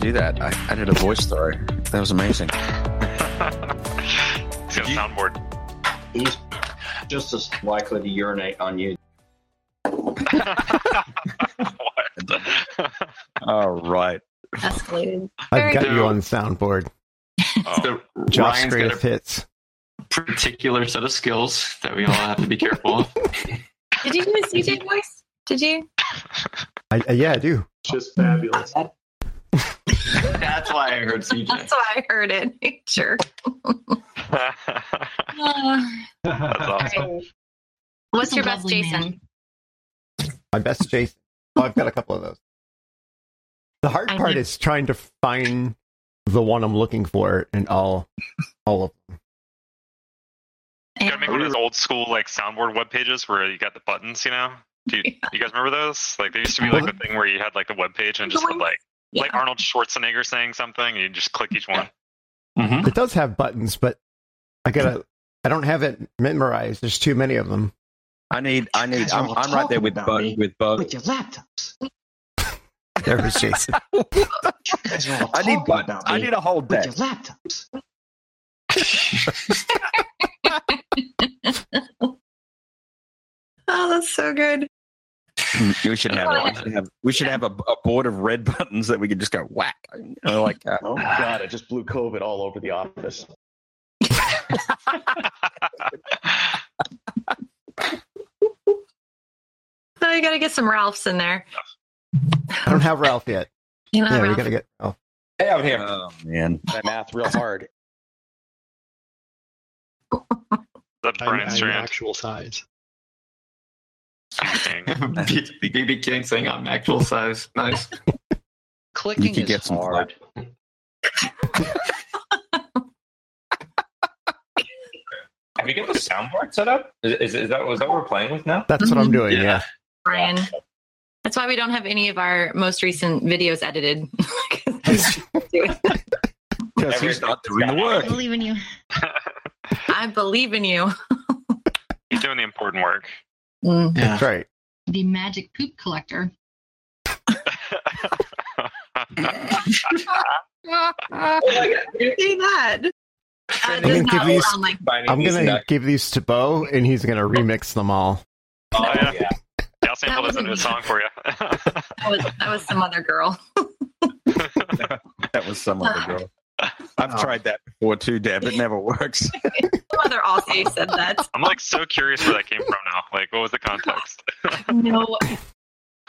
do that. I, I did a voice throw. That was amazing. He's got a soundboard. He's just as likely to urinate on you. All right. Escalated. I've got you on soundboard. Oh, So Josh Ryan's greatest got hits. particular set of skills that we all have to be careful of. Did you do a CJ voice? Did you? I, uh, yeah, I do. Just fabulous. That's why I heard CJ. That's why I heard it. Sure. That's awesome. What's your best Jason? man. My best Jason. Oh, I've got a couple of those. The hard I part need- is trying to find the one I'm looking for in all all of them. You gotta make one of those old school like soundboard web pages where you got the buttons, you know? Do you, you guys remember those? Like there used to be like the thing where you had like the web page and just had, like Yeah. like Arnold Schwarzenegger saying something and you just click each one. Mhm. It does have buttons, but I gotta. I don't have it memorized. There's too many of them. I need. I need. I'm, I'm right there with talking Bo, with Bo. With your laptops. There was Jason. You guys are all I need talking buttons. I need a whole with deck. your laptops. Oh, that's so good. We should have. We should have, we should have a, a board of red buttons that we could just go whack. You know, like that. Oh god, it just blew COVID all over the office. So you got to get some Ralphs in there. I don't have Ralph yet. You know, Yeah, we Ralph. gotta get Ralph. Hey, out here. Oh man. That math real hard. The I'm, I'm Strand. actual size. King. BB King saying I'm actual size. Nice. Clicking You could is get some hard. Have you got the soundboard set up? Is, is, is that was that what we're playing with now? That's what I'm doing. Yeah. Yeah. Brian. That's why we don't have any of our most recent videos edited. Because he's not doing the work. I believe in you. I believe in you. He's doing the important work. Mm. That's right. The magic poop collector. See that? Uh, I'm gonna give these- like I'm gonna give these to Bo, and he's gonna remix them all. Oh yeah. yeah. Yeah, I'll sample this into a was- song for you. that was, that was some other girl. That was some other girl. I've tried that before too, Deb. It never works. Some other Aussie said that. I'm like so curious where that came from now. Like, what was the context? No,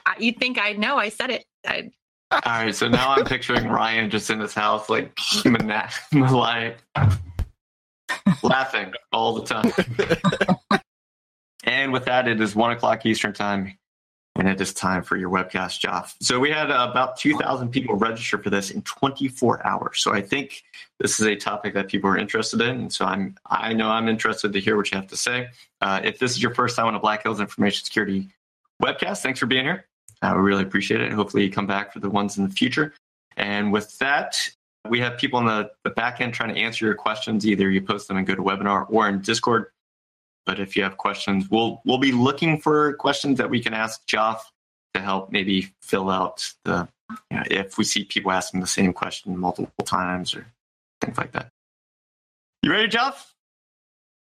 I, you'd think I'd know. I said it. I, All right, so now I'm picturing Ryan just in his house, like mana- like laughing all the time. and with that, it is one o'clock Eastern time, and it is time for your webcast, Joff. So we had uh, about 2,000 people register for this in 24 hours. So I think this is a topic that people are interested in, and so I'm I know I'm interested to hear what you have to say. Uh, if this is your first time on a Black Hills Information Security webcast, thanks for being here. I really appreciate it. Hopefully, you come back for the ones in the future. And with that, we have people on the, the back end trying to answer your questions. Either you post them in GoToWebinar or in Discord. But if you have questions, we'll we'll be looking for questions that we can ask Joff to help maybe fill out the you know, if we see people asking the same question multiple times or things like that. You ready, Joff?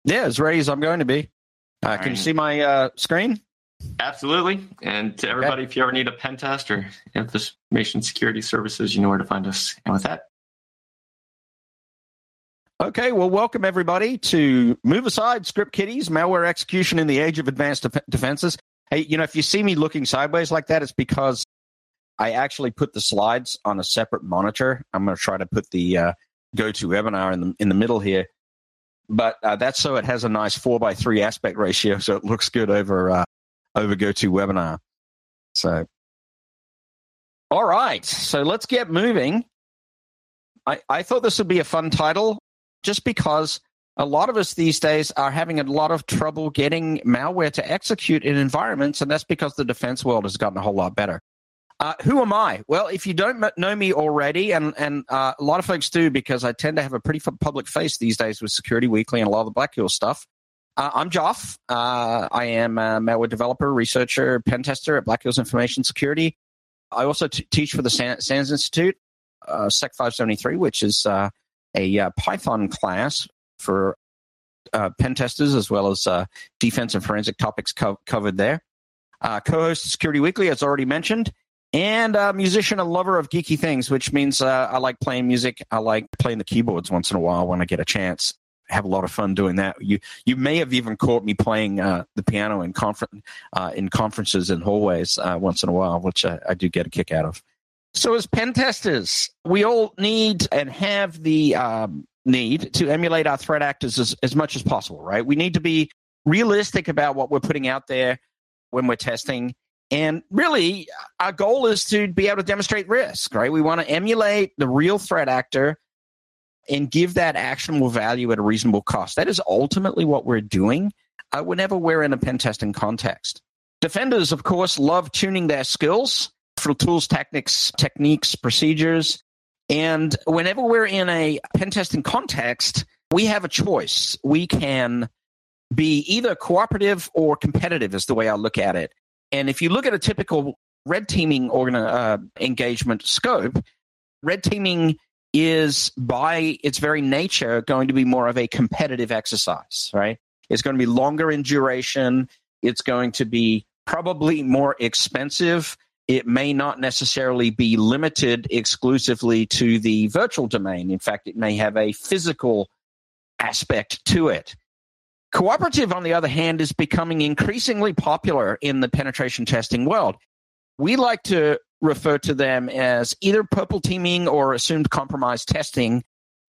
Yeah, as ready as I'm going to be. Uh, can you see my uh, screen? Absolutely. And to everybody, if you ever need a pen test or information security services, you know where to find us. And with that, Okay, well, welcome everybody to Move Aside Script Kiddies, Malware Execution in the Age of Advanced Def- Defenses. Hey, you know, if you see me looking sideways like that, it's because I actually put the slides on a separate monitor. I'm going to try to put the uh, GoToWebinar in the in the middle here, but uh, that's so it has a nice four by three aspect ratio, so it looks good over uh, over GoToWebinar. So, all right, so let's get moving. I, I thought this would be a fun title just because a lot of us these days are having a lot of trouble getting malware to execute in environments, and that's because the defense world has gotten a whole lot better. Uh, who am I? Well, if you don't know me already, and and uh, a lot of folks do, because I tend to have a pretty public face these days with Security Weekly and a lot of the Black Hill stuff. Uh, I'm Joff. Uh, I am a malware developer, researcher, pen tester at Black Hills Information Security. I also t- teach for the San- SANS Institute uh, Sec 573, which is uh, a uh, Python class for uh, pen testers as well as uh, defense and forensic topics co- covered there. Uh, co-host of Security Weekly, as already mentioned, and a musician, a lover of geeky things, which means uh, I like playing music. I like playing the keyboards once in a while when I get a chance. Have a lot of fun doing that. You you may have even caught me playing uh, the piano in confer- uh, in conferences and hallways uh, once in a while, which I, I do get a kick out of. So, as pen testers, we all need and have the um, need to emulate our threat actors as, as much as possible, right? We need to be realistic about what we're putting out there when we're testing. And really, our goal is to be able to demonstrate risk, right? We want to emulate the real threat actor and give that actionable value at a reasonable cost. That is ultimately what we're doing uh, whenever we're in a pen testing context. Defenders, of course, love tuning their skills tools, tactics, techniques, procedures. And whenever we're in a pen testing context, we have a choice. We can be either cooperative or competitive, is the way I look at it. And if you look at a typical red teaming organ- uh, engagement scope, red teaming is by its very nature going to be more of a competitive exercise, right? It's going to be longer in duration. It's going to be probably more expensive. It may not necessarily be limited exclusively to the virtual domain. In fact, it may have a physical aspect to it. Cooperative, on the other hand, is becoming increasingly popular in the penetration testing world. We like to refer to them as either purple teaming or assumed compromise testing.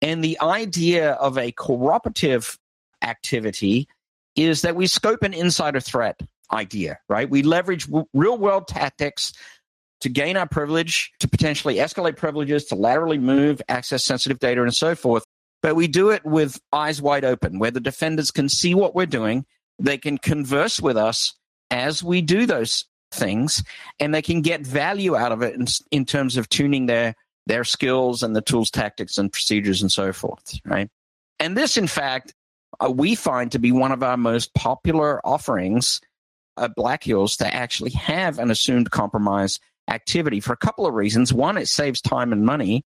And the idea of a cooperative activity is that we scope an insider threat idea, right? We leverage w- real world tactics to gain our privilege, to potentially escalate privileges, to laterally move, access sensitive data, and so forth. But we do it with eyes wide open, where the defenders can see what we're doing. They can converse with us as we do those things, and they can get value out of it in, in terms of tuning their their skills and the tools, tactics, and procedures, and so forth. Right. And this, in fact, uh, we find to be one of our most popular offerings at Black Hills to actually have an assumed compromise activity for a couple of reasons. One, it saves time and money,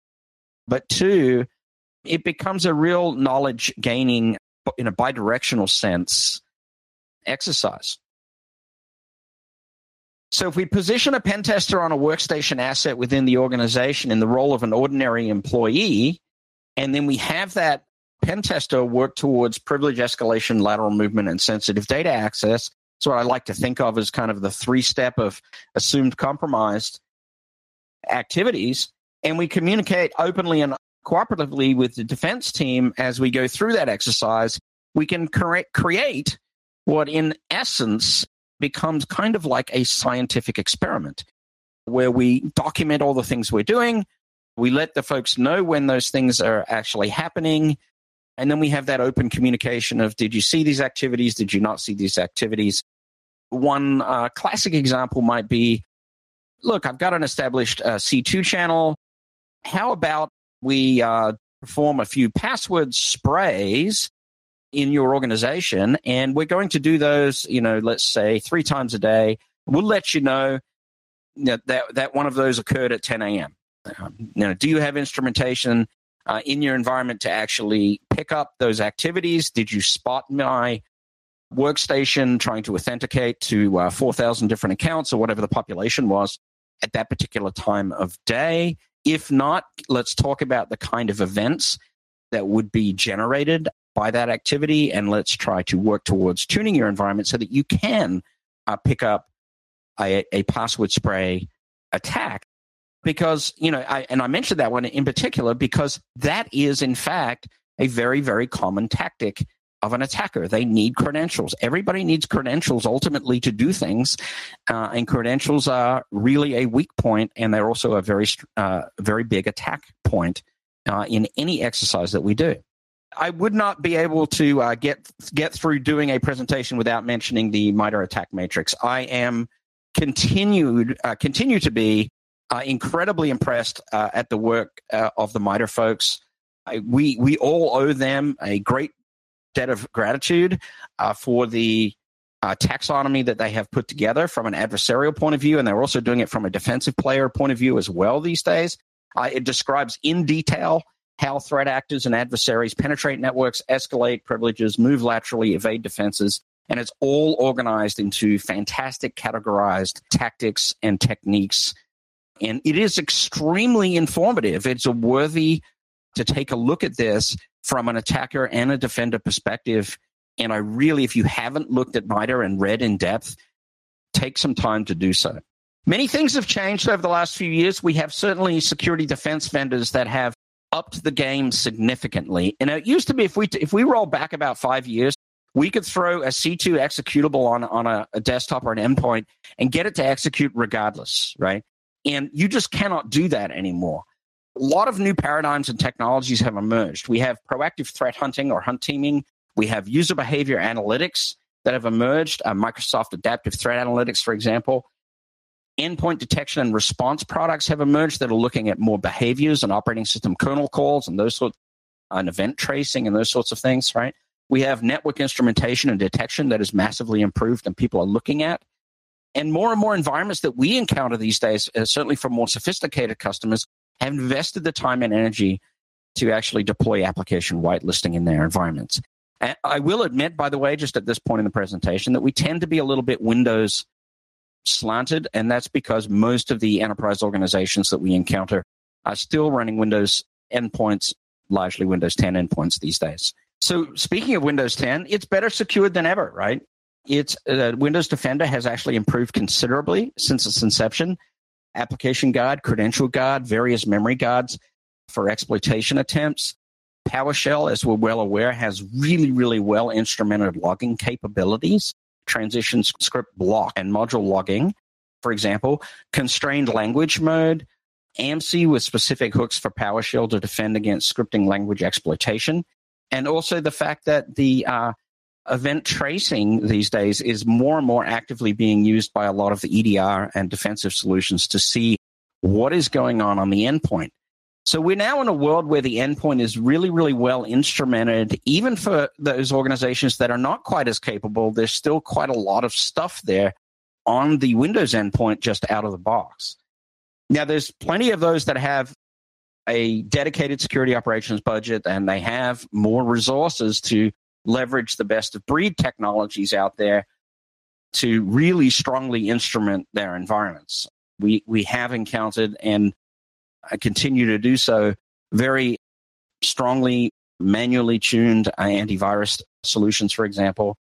but two, it becomes a real knowledge gaining in a bidirectional sense exercise. So if we position a pen tester on a workstation asset within the organization in the role of an ordinary employee, and then we have that pen tester work towards privilege escalation, lateral movement, and sensitive data access. That's what I like to think of as kind of the three step of assumed compromised activities. And we communicate openly and cooperatively with the defense team as we go through that exercise. We can correct, create what, in essence, becomes kind of like a scientific experiment where we document all the things we're doing. We let the folks know when those things are actually happening. And then we have that open communication of did you see these activities? Did you not see these activities? One uh, classic example might be look, I've got an established uh, C2 channel. How about we uh, perform a few password sprays in your organization? And we're going to do those, you know, let's say three times a day. We'll let you know that, that, one of those occurred at 10 a.m. You do you have instrumentation uh, in your environment to actually pick up those activities? Did you spot my workstation trying to authenticate to uh, 4,000 different accounts or whatever the population was at that particular time of day? If not, let's talk about the kind of events that would be generated by that activity and let's try to work towards tuning your environment so that you can uh, pick up a, a password spray attack because you know I, and i mentioned that one in particular because that is in fact a very very common tactic of an attacker. They need credentials. Everybody needs credentials ultimately to do things uh, and credentials are really a weak point and they're also a very uh, very big attack point uh, in any exercise that we do. I would not be able to uh, get get through doing a presentation without mentioning the MITRE attack matrix. I am continued uh, continue to be uh, incredibly impressed uh, at the work uh, of the MITRE folks. I, we we all owe them a great debt of gratitude uh, for the uh, taxonomy that they have put together from an adversarial point of view, and they're also doing it from a defensive player point of view as well these days. Uh, it describes in detail how threat actors and adversaries penetrate networks, escalate privileges, move laterally, evade defenses, and it's all organized into fantastic categorized tactics and techniques. And it is extremely informative. It's worthy to take a look at this from an attacker and a defender perspective. And I really, if you haven't looked at MITRE and read in depth, take some time to do so. Many things have changed over the last few years. We have certainly security defense vendors that have upped the game significantly. And it used to be if we if we roll back about five years, we could throw a C2 executable on on a, a desktop or an endpoint and get it to execute regardless, right? And you just cannot do that anymore. A lot of new paradigms and technologies have emerged. We have proactive threat hunting or hunt teaming. We have user behavior analytics that have emerged. Uh, Microsoft Adaptive Threat Analytics, for example. Endpoint detection and response products have emerged that are looking at more behaviors and operating system kernel calls and those sorts, and event tracing and those sorts of things, right? We have network instrumentation and detection that is massively improved and people are looking at. And more and more environments that we encounter these days, uh, certainly for more sophisticated customers, have invested the time and energy to actually deploy application whitelisting in their environments. And I will admit, by the way, just at this point in the presentation, that we tend to be a little bit Windows slanted, and that's because most of the enterprise organizations that we encounter are still running Windows endpoints, largely Windows 10 endpoints these days. So, speaking of Windows 10, it's better secured than ever, right? It's uh, Windows Defender has actually improved considerably since its inception. Application Guard, Credential Guard, various memory guards for exploitation attempts. PowerShell, as we're well aware, has really, really well instrumented logging capabilities transition script block and module logging, for example, constrained language mode, AMSI with specific hooks for PowerShell to defend against scripting language exploitation, and also the fact that the uh, event tracing these days is more and more actively being used by a lot of the EDR and defensive solutions to see what is going on on the endpoint. So we're now in a world where the endpoint is really, really well instrumented, even for those organizations that are not quite as capable. There's still quite a lot of stuff there on the Windows endpoint just out of the box. Now, there's plenty of those that have a dedicated security operations budget and they have more resources to leverage the best of breed technologies out there to really strongly instrument their environments. We, we have encountered and continue to do so very strongly manually tuned uh, antivirus solutions, for example.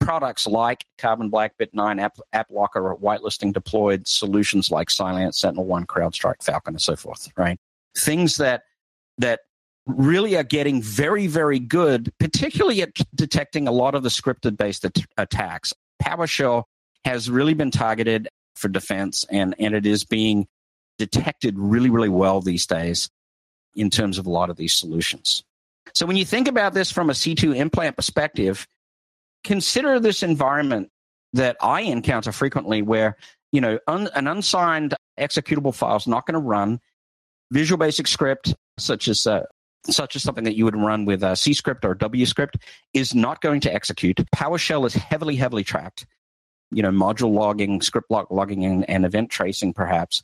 Products like Carbon Black, Bit9, App, App Locker, or whitelisting deployed solutions like Cylance, Sentinel One, CrowdStrike, Falcon, and so forth, right? Things that that really are getting very, very good, particularly at detecting a lot of the scripted based at- attacks. PowerShell has really been targeted for defense and, and it is being detected really, really well these days in terms of a lot of these solutions. So when you think about this from a C2 implant perspective, consider this environment that I encounter frequently where, you know, un, an unsigned executable file is not going to run. Visual Basic Script, such as uh, such as something that you would run with a C script or W script, is not going to execute. PowerShell is heavily, heavily tracked. You know, module logging, script log logging, and, and event tracing, perhaps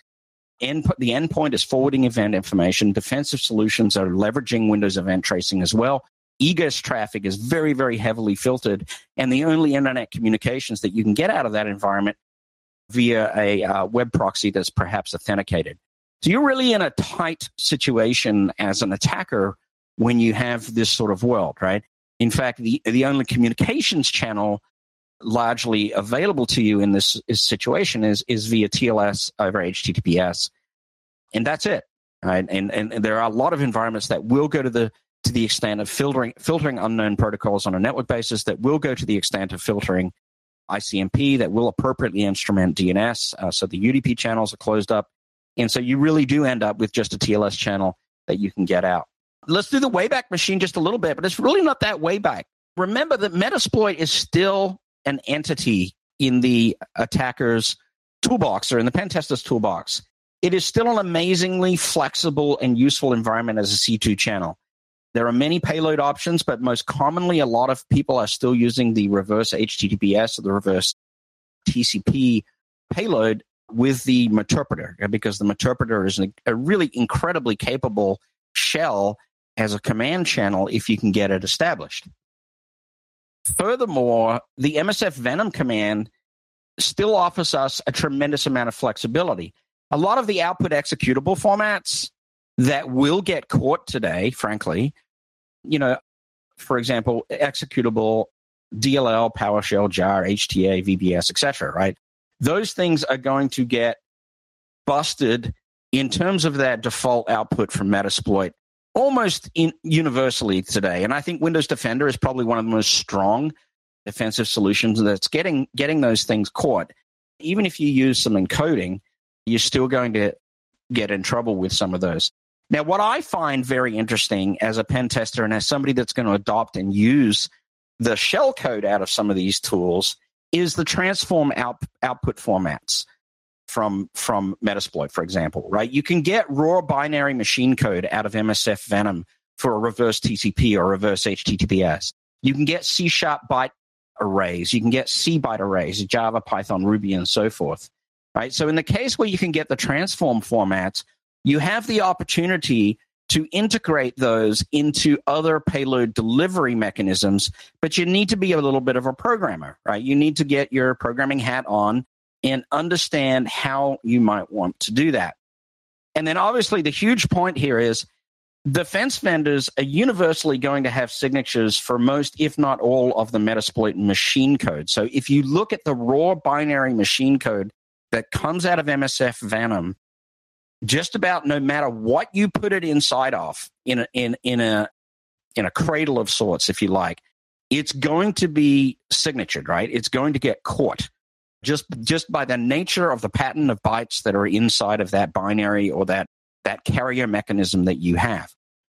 end, the endpoint is forwarding event information. Defensive solutions are leveraging Windows event tracing as well. Egress traffic is very, very heavily filtered, and the only internet communications that you can get out of that environment via a uh, web proxy that's perhaps authenticated. So you're really in a tight situation as an attacker when you have this sort of world, right? In fact, the the only communications channel largely available to you in this, situation is is via TLS over HTTPS, and that's it. Right? And, and and there are a lot of environments that will go to the to the extent of filtering filtering unknown protocols on a network basis. That will go to the extent of filtering ICMP. That will appropriately instrument DNS. Uh, so the UDP channels are closed up, and so you really do end up with just a TLS channel that you can get out. Let's do the Wayback Machine just a little bit, but it's really not that Wayback. Remember that Metasploit is still an entity in the attacker's toolbox or in the pen tester's toolbox. It is still an amazingly flexible and useful environment as a C2 channel. There are many payload options, but most commonly, a lot of people are still using the reverse HTTPS or the reverse TCP payload with the Meterpreter uh, because the Meterpreter is a really incredibly capable shell as a command channel if you can get it established. Furthermore, the MSF Venom command still offers us a tremendous amount of flexibility. A lot of the output executable formats that will get caught today, frankly, you know, for example, executable DLL, PowerShell, JAR, HTA, VBS, etc. Right? Those things are going to get busted in terms of that default output from Metasploit almost in, universally today. And I think Windows Defender is probably one of the most strong defensive solutions that's getting getting those things caught. Even if you use some encoding, you're still going to get in trouble with some of those. Now, what I find very interesting as a pen tester and as somebody that's going to adopt and use the shell code out of some of these tools is the transform out, output formats from from Metasploit, for example, right? You can get raw binary machine code out of MSF Venom for a reverse TCP or reverse HTTPS. You can get C sharp byte arrays. You can get C byte arrays, Java, Python, Ruby, and so forth. Right. So in the case where you can get the transform formats, you have the opportunity to integrate those into other payload delivery mechanisms, but you need to be a little bit of a programmer, right? You need to get your programming hat on and understand how you might want to do that. And then obviously the huge point here is defense vendors are universally going to have signatures for most, if not all, of the Metasploit machine code. So if you look at the raw binary machine code that comes out of MSF Venom, just about no matter what you put it inside of in a, in in a in a cradle of sorts, if you like, it's going to be signatured, right? It's going to get caught just just by the nature of the pattern of bytes that are inside of that binary or that that carrier mechanism that you have.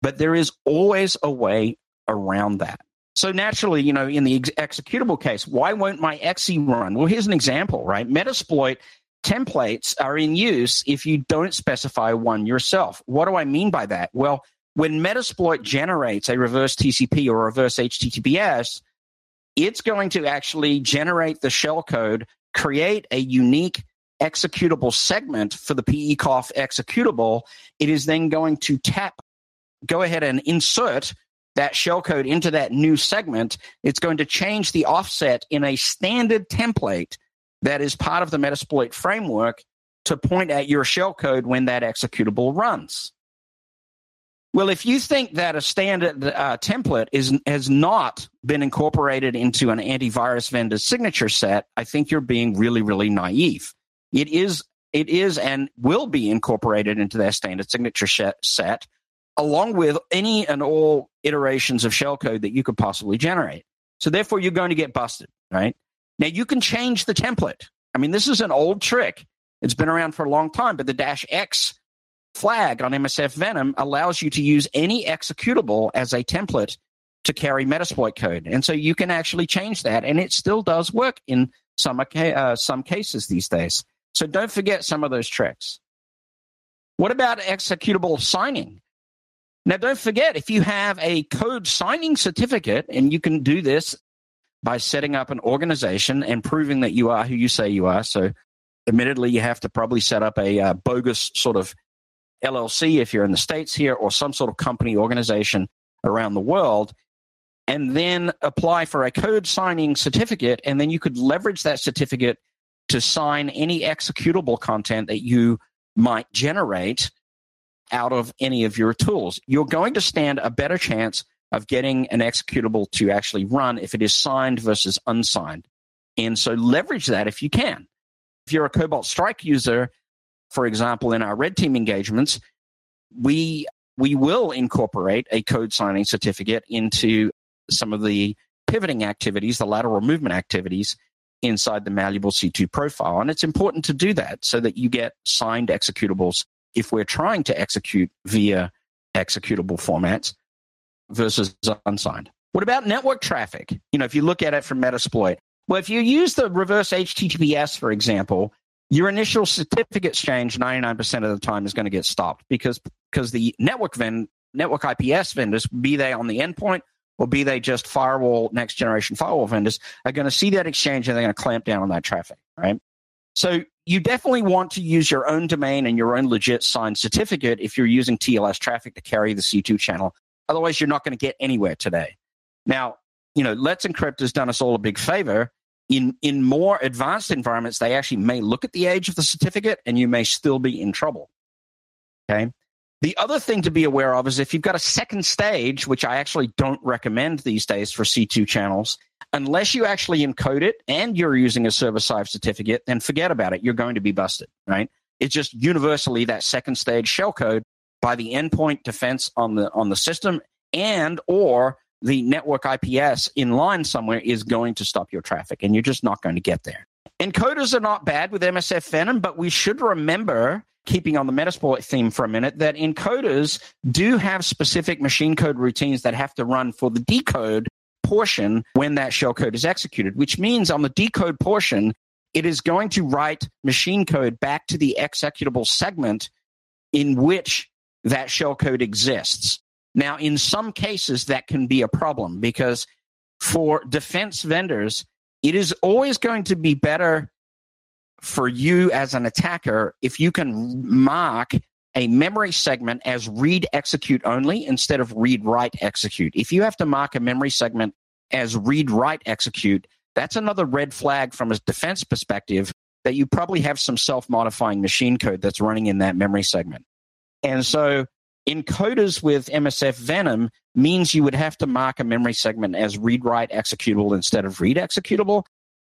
But there is always a way around that. So naturally, you know, in the ex- executable case, why won't my exe run? Well, here's an example, right? Metasploit templates are in use if you don't specify one yourself. What do I mean by that? Well, when Metasploit generates a reverse TCP or reverse HTTPS, it's going to actually generate the shellcode, create a unique executable segment for the PECOF executable. It is then going to tap, go ahead and insert that shellcode into that new segment. It's going to change the offset in a standard template that is part of the Metasploit framework to point at your shellcode when that executable runs. Well, if you think that a standard uh, template is has not been incorporated into an antivirus vendor's signature set, I think you're being really, really naive. It is, it is, and will be incorporated into their standard signature set, along with any and all iterations of shellcode that you could possibly generate. So, therefore, you're going to get busted, right? Now you can change the template. I mean, this is an old trick. It's been around for a long time, but the dash X flag on MSF Venom allows you to use any executable as a template to carry Metasploit code. And so you can actually change that, and it still does work in some, uh, some cases these days. So don't forget some of those tricks. What about executable signing? Now, don't forget, if you have a code signing certificate, and you can do this by setting up an organization and proving that you are who you say you are. So, admittedly, you have to probably set up a uh, bogus sort of LLC if you're in the States here or some sort of company organization around the world, and then apply for a code signing certificate. And then you could leverage that certificate to sign any executable content that you might generate out of any of your tools. You're going to stand a better chance of getting an executable to actually run if it is signed versus unsigned. And so leverage that if you can. If you're a Cobalt Strike user, for example, in our red team engagements, we we will incorporate a code signing certificate into some of the pivoting activities, the lateral movement activities inside the malleable C2 profile. And it's important to do that so that you get signed executables if we're trying to execute via executable formats versus unsigned. What about network traffic? You know, if you look at it from Metasploit, well, if you use the reverse HTTPS, for example, your initial certificate exchange 99% of the time is going to get stopped because because the network vend, network IPS vendors, be they on the endpoint or be they just firewall next generation firewall vendors, are going to see that exchange and they're going to clamp down on that traffic, right? So you definitely want to use your own domain and your own legit signed certificate if you're using TLS traffic to carry the C2 channel. Otherwise, you're not going to get anywhere today. Now, you know, Let's Encrypt has done us all a big favor. In, in more advanced environments, they actually may look at the age of the certificate and you may still be in trouble. Okay. The other thing to be aware of is if you've got a second stage, which I actually don't recommend these days for C2 channels, unless you actually encode it and you're using a server side certificate, then forget about it. You're going to be busted, right? It's just universally that second stage shellcode by the endpoint defense on the on the system and or the network IPS in line somewhere is going to stop your traffic and you're just not going to get there. Encoders are not bad with MSF Venom, but we should remember, keeping on the Metasploit theme for a minute, that encoders do have specific machine code routines that have to run for the decode portion when that shellcode is executed, which means on the decode portion, it is going to write machine code back to the executable segment in which that shellcode exists. Now, in some cases, that can be a problem because for defense vendors, it is always going to be better for you as an attacker if you can mark a memory segment as read execute only instead of read write execute. If you have to mark a memory segment as read write execute, that's another red flag from a defense perspective that you probably have some self modifying machine code that's running in that memory segment. And so encoders with MSF Venom means you would have to mark a memory segment as read write executable instead of read executable,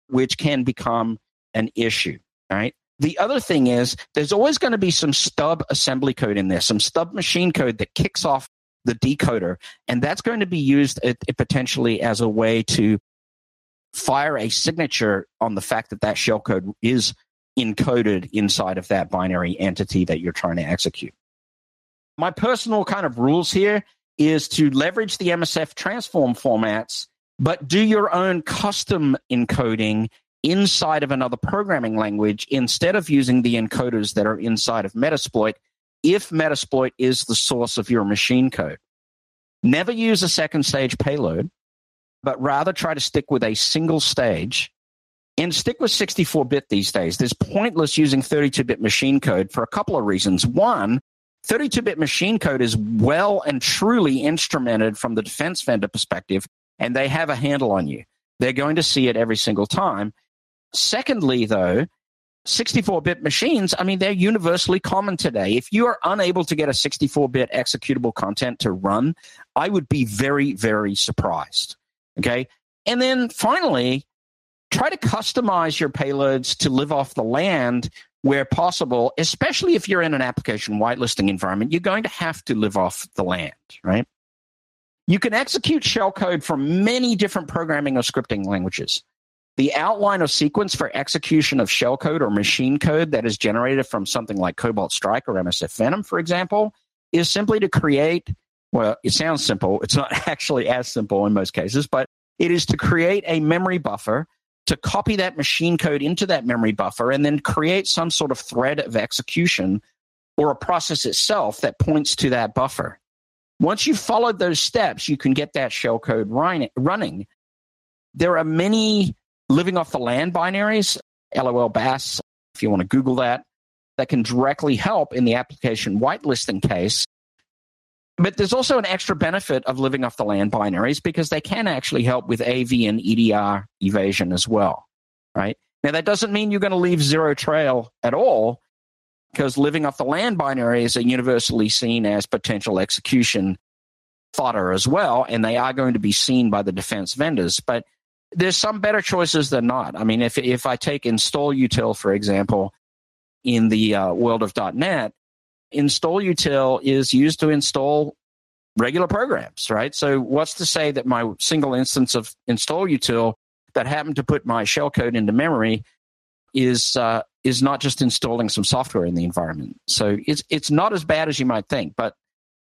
which can become an issue. Right. The other thing is there's always going to be some stub assembly code in there, some stub machine code that kicks off the decoder. And that's going to be used uh, potentially as a way to fire a signature on the fact that that shellcode is encoded inside of that binary entity that you're trying to execute. My personal kind of rules here is to leverage the MSF transform formats, but do your own custom encoding inside of another programming language instead of using the encoders that are inside of Metasploit if Metasploit is the source of your machine code. Never use a second stage payload, but rather try to stick with a single stage and stick with 64 bit these days. There's pointless using 32 bit machine code for a couple of reasons. One, 32 bit machine code is well and truly instrumented from the defense vendor perspective, and they have a handle on you. They're going to see it every single time. Secondly, though, 64 bit machines, I mean, they're universally common today. If you are unable to get a 64 bit executable content to run, I would be very, very surprised. Okay. And then finally, try to customize your payloads to live off the land where possible, especially if you're in an application whitelisting environment, you're going to have to live off the land, right? You can execute shellcode from many different programming or scripting languages. The outline or sequence for execution of shellcode or machine code that is generated from something like Cobalt Strike or MSF Venom, for example, is simply to create, well, it sounds simple. It's not actually as simple in most cases, but it is to create a memory buffer to copy that machine code into that memory buffer and then create some sort of thread of execution or a process itself that points to that buffer. Once you've followed those steps, you can get that shellcode running. There are many living off the land binaries, LOL BAS, if you want to Google that, that can directly help in the application whitelisting case but there's also an extra benefit of living off the land binaries because they can actually help with AV and EDR evasion as well, right? Now, that doesn't mean you're going to leave zero trail at all because living off the land binaries are universally seen as potential execution fodder as well, and they are going to be seen by the defense vendors. But there's some better choices than not. I mean, if, if I take install util, for example, in the uh, world of .NET, install util is used to install regular programs, right? So what's to say that my single instance of install util that happened to put my shellcode into memory is uh, is not just installing some software in the environment. So it's it's not as bad as you might think, but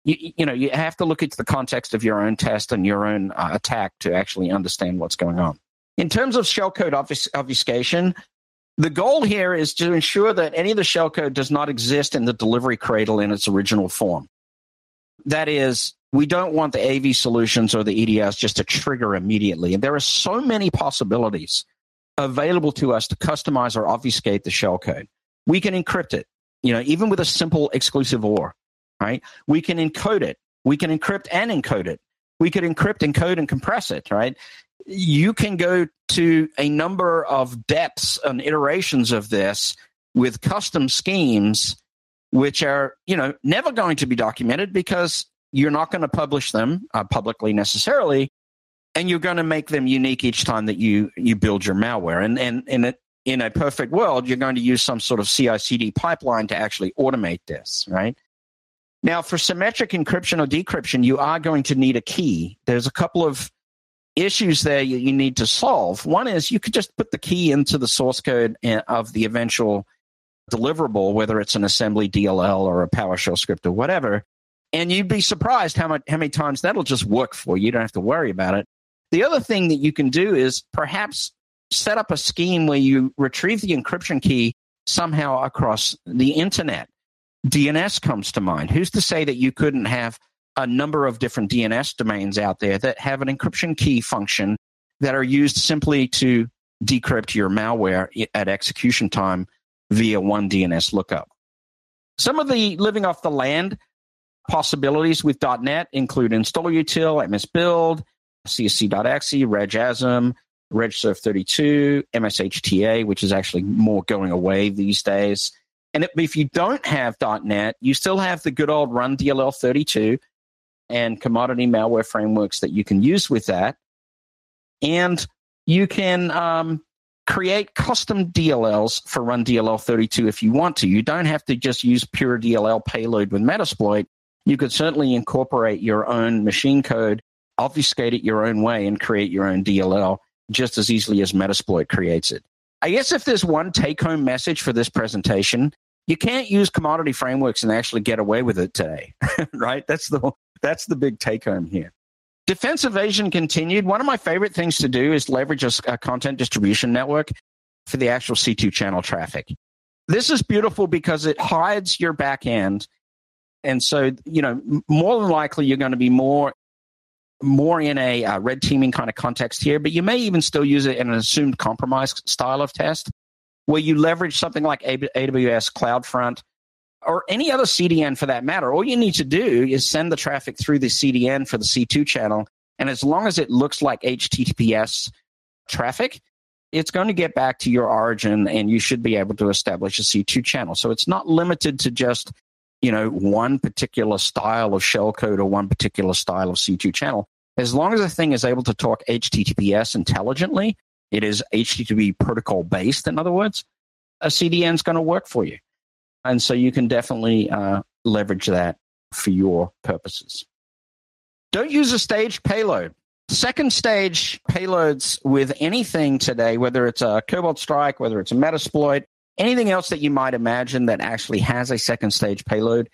you, you know you have to look into the context of your own test and your own uh, attack to actually understand what's going on. In terms of shellcode obfuscation, the goal here is to ensure that any of the shellcode does not exist in the delivery cradle in its original form. That is, we don't want the AV solutions or the EDS just to trigger immediately. And there are so many possibilities available to us to customize or obfuscate the shellcode. We can encrypt it, you know, even with a simple exclusive OR, right? We can encode it. We can encrypt and encode it. We could encrypt, encode, and compress it, right? You can go to a number of depths and iterations of this with custom schemes, which are, you know, never going to be documented because you're not going to publish them uh, publicly necessarily, and you're going to make them unique each time that you you build your malware. And and in a, in a perfect world, you're going to use some sort of CI/CD pipeline to actually automate this, right? Now, for symmetric encryption or decryption, you are going to need a key. There's a couple of issues there you, you need to solve. One is you could just put the key into the source code of the eventual deliverable, whether it's an assembly DLL or a PowerShell script or whatever, and you'd be surprised how much how many times that'll just work for you. You don't have to worry about it. The other thing that you can do is perhaps set up a scheme where you retrieve the encryption key somehow across the internet. DNS comes to mind. Who's to say that you couldn't have a number of different DNS domains out there that have an encryption key function that are used simply to decrypt your malware at execution time via one DNS lookup? Some of the living off the land possibilities with .NET include install-util, msbuild, csc.exe, regasm, regsurf32, mshta, which is actually more going away these days. And if you don't have .NET, you still have the good old Run DLL 32 and commodity malware frameworks that you can use with that. And you can um, create custom DLLs for Run DLL 32 if you want to. You don't have to just use pure DLL payload with Metasploit. You could certainly incorporate your own machine code, obfuscate it your own way, and create your own DLL just as easily as Metasploit creates it. I guess if there's one take home message for this presentation, you can't use commodity frameworks and actually get away with it today, right? That's the that's the big take home here. Defense evasion continued. One of my favorite things to do is leverage a, content distribution network for the actual C2 channel traffic. This is beautiful because it hides your back end. And so, you know, more than likely you're going to be more more in a uh, red teaming kind of context here, but you may even still use it in an assumed compromise style of test where you leverage something like AWS CloudFront or any other CDN for that matter. All you need to do is send the traffic through the CDN for the C2 channel. And as long as it looks like HTTPS traffic, it's going to get back to your origin and you should be able to establish a C2 channel. So it's not limited to just, you know, one particular style of shellcode or one particular style of C2 channel. As long as the thing is able to talk HTTPS intelligently, it is HTTP protocol based, in other words, a CDN is going to work for you. And so you can definitely uh, leverage that for your purposes. Don't use a staged payload. Second stage payloads with anything today, whether it's a Cobalt Strike, whether it's a Metasploit, anything else that you might imagine that actually has a second stage payload,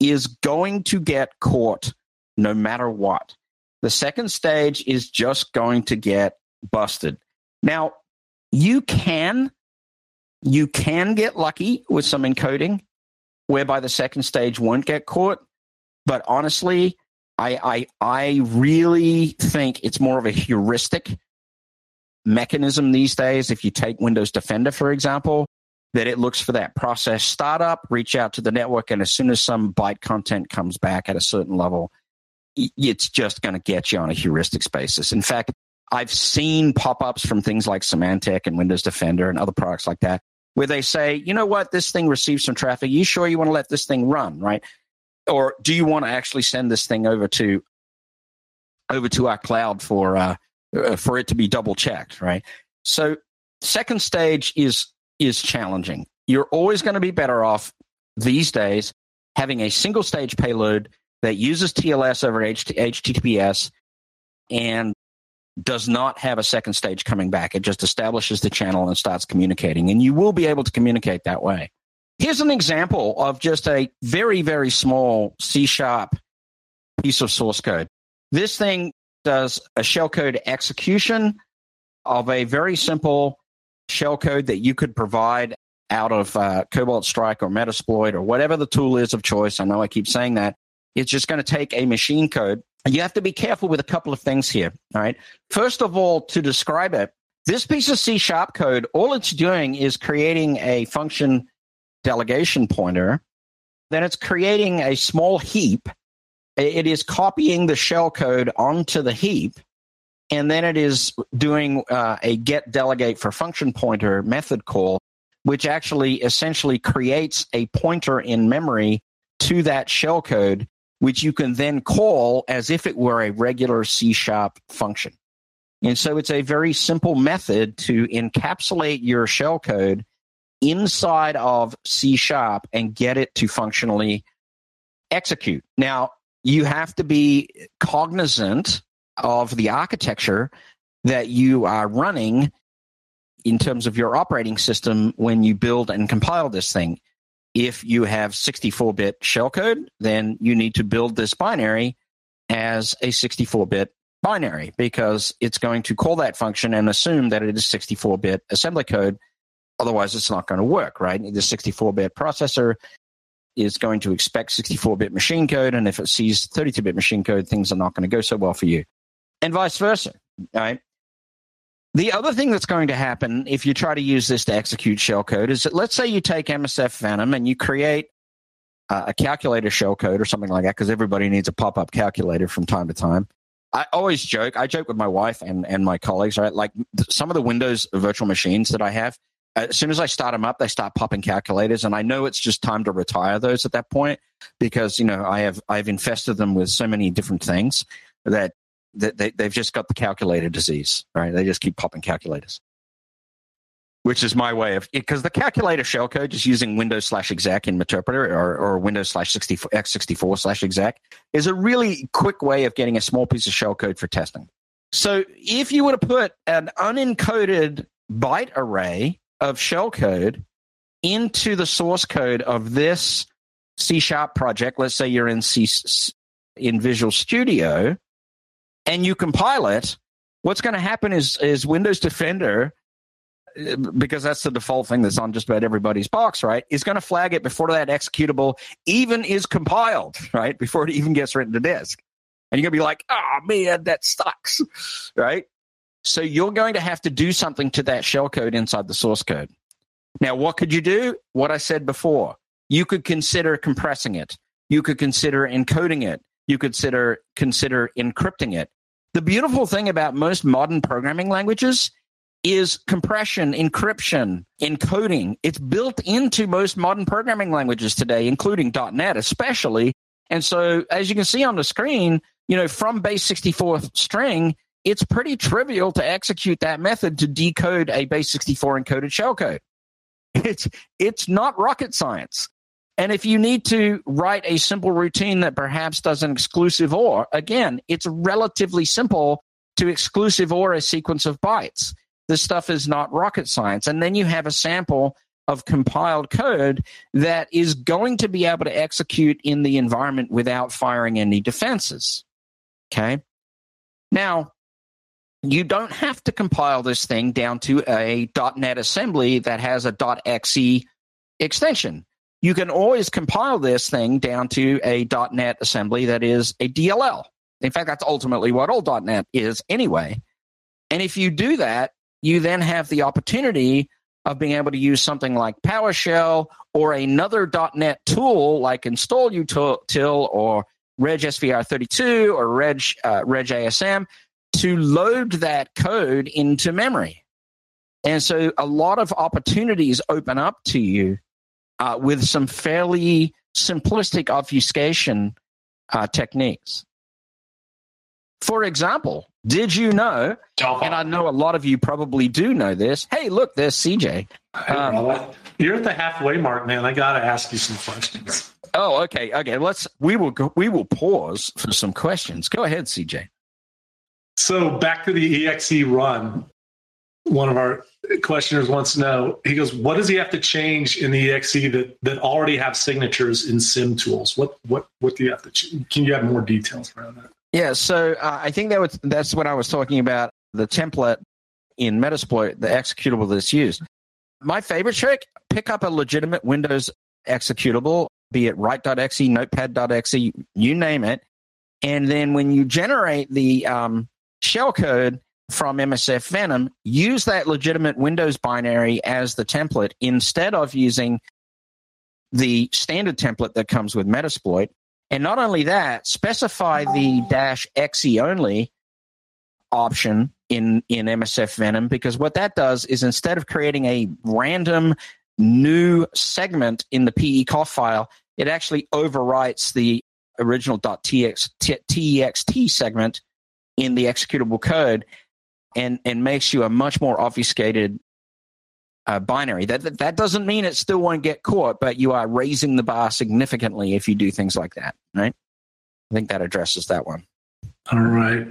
is going to get caught no matter what. The second stage is just going to get busted. Now, you can you can get lucky with some encoding whereby the second stage won't get caught. But honestly, I, I, I really think it's more of a heuristic mechanism these days. If you take Windows Defender, for example, that it looks for that process startup, reach out to the network, and as soon as some byte content comes back at a certain level, it's just going to get you on a heuristic basis. In fact, I've seen pop ups from things like Symantec and Windows Defender and other products like that where they say, you know what, this thing receives some traffic. You sure you want to let this thing run, right? Or do you want to actually send this thing over to over to our cloud for uh, uh, for it to be double checked, right? So second stage is is challenging. You're always going to be better off these days having a single stage payload that uses TLS over HTTPS and does not have a second stage coming back. It just establishes the channel and starts communicating. And you will be able to communicate that way. Here's an example of just a very, very small C sharp piece of source code. This thing does a shellcode execution of a very simple shellcode that you could provide out of uh, Cobalt Strike or Metasploit or whatever the tool is of choice. I know I keep saying that. It's just going to take a machine code you have to be careful with a couple of things here. All right. First of all, to describe it, This piece of C sharp code, all it's doing is creating a function delegation pointer. Then it's creating a small heap. It is copying the shell code onto the heap. And then it is doing uh, a get delegate for function pointer method call, which actually essentially creates a pointer in memory to that shell code, which you can then call as if it were a regular C sharp function. And so it's a very simple method to encapsulate your shell code inside of C sharp and get it to functionally execute. Now, you have to be cognizant of the architecture that you are running in terms of your operating system when you build and compile this thing. If you have 64 bit shellcode, then you need to build this binary as a 64 bit binary because it's going to call that function and assume that it is 64 bit assembly code. Otherwise, it's not going to work, right? The 64 bit processor is going to expect 64 bit machine code. And if it sees 32 bit machine code, things are not going to go so well for you, and vice versa, right? The other thing that's going to happen if you try to use this to execute shellcode is that let's say you take MSF Venom and you create uh, a calculator shellcode or something like that, because everybody needs a pop up calculator from time to time. I always joke. I joke with my wife and, and my colleagues, right? Like some of the Windows virtual machines that I have, as soon as I start them up, they start popping calculators, and I know it's just time to retire those at that point because you know I have I've infested them with so many different things that they, they've just got the calculator disease, right? They just keep popping calculators which is my way of because the calculator shellcode is using Windows slash exec in Meterpreter or, or Windows slash x64 slash exec is a really quick way of getting a small piece of shellcode for testing. So if you were to put an unencoded byte array of shellcode into the source code of this C sharp project, let's say you're in C in Visual Studio, and you compile it, what's going to happen is is Windows Defender because that's the default thing that's on just about everybody's box, right? Is going to flag it before that executable even is compiled, right? Before it even gets written to disk. And you're going to be like, oh man, that sucks, right? So you're going to have to do something to that shellcode inside the source code. Now, what could you do? What I said before. You could consider compressing it. You could consider encoding it. You could consider consider encrypting it. The beautiful thing about most modern programming languages is compression, encryption, encoding. It's built into most modern programming languages today, including .NET especially. And so, as you can see on the screen, you know, from base 64 string, it's pretty trivial to execute that method to decode a base 64 encoded shellcode. It's, it's not rocket science. And if you need to write a simple routine that perhaps does an exclusive OR, again, it's relatively simple to exclusive OR a sequence of bytes. This stuff is not rocket science. And then you have a sample of compiled code that is going to be able to execute in the environment without firing any defenses. Okay. Now, you don't have to compile this thing down to a .NET assembly that has a .exe extension. You can always compile this thing down to a .NET assembly that is a DLL. In fact, that's ultimately what all .NET is anyway. And if you do that, you then have the opportunity of being able to use something like PowerShell or another .NET tool like InstallUtil or RegSVR32 or Reg, uh, RegASM to load that code into memory. And so a lot of opportunities open up to you uh, with some fairly simplistic obfuscation uh, techniques. For example, did you know? And I know a lot of you probably do know this. Hey, look, there's CJ. Um, You're at the halfway mark, man. I got to ask you some questions. Oh, okay, okay. Let's we will go, we will pause for some questions. Go ahead, CJ. So back to the exe run. One of our questioners wants to know. He goes, "What does he have to change in the exe that that already have signatures in sim tools? What what what do you have to? Ch- can you have more details around that?" Yeah, so uh, I think that was that's what I was talking about. The template in Metasploit, the executable that's used. My favorite trick: pick up a legitimate Windows executable, be it write.exe, notepad.exe, you name it, and then when you generate the um, shellcode, from MSF Venom, use that legitimate Windows binary as the template instead of using the standard template that comes with Metasploit. And not only that, specify the dash exe only option in, in MSF Venom because what that does is instead of creating a random new segment in the PECOF file, it actually overwrites the original .txt, segment in the executable code and, and makes you a much more obfuscated uh, binary. That, that that doesn't mean it still won't get caught, but you are raising the bar significantly if you do things like that, right? I think that addresses that one. All right.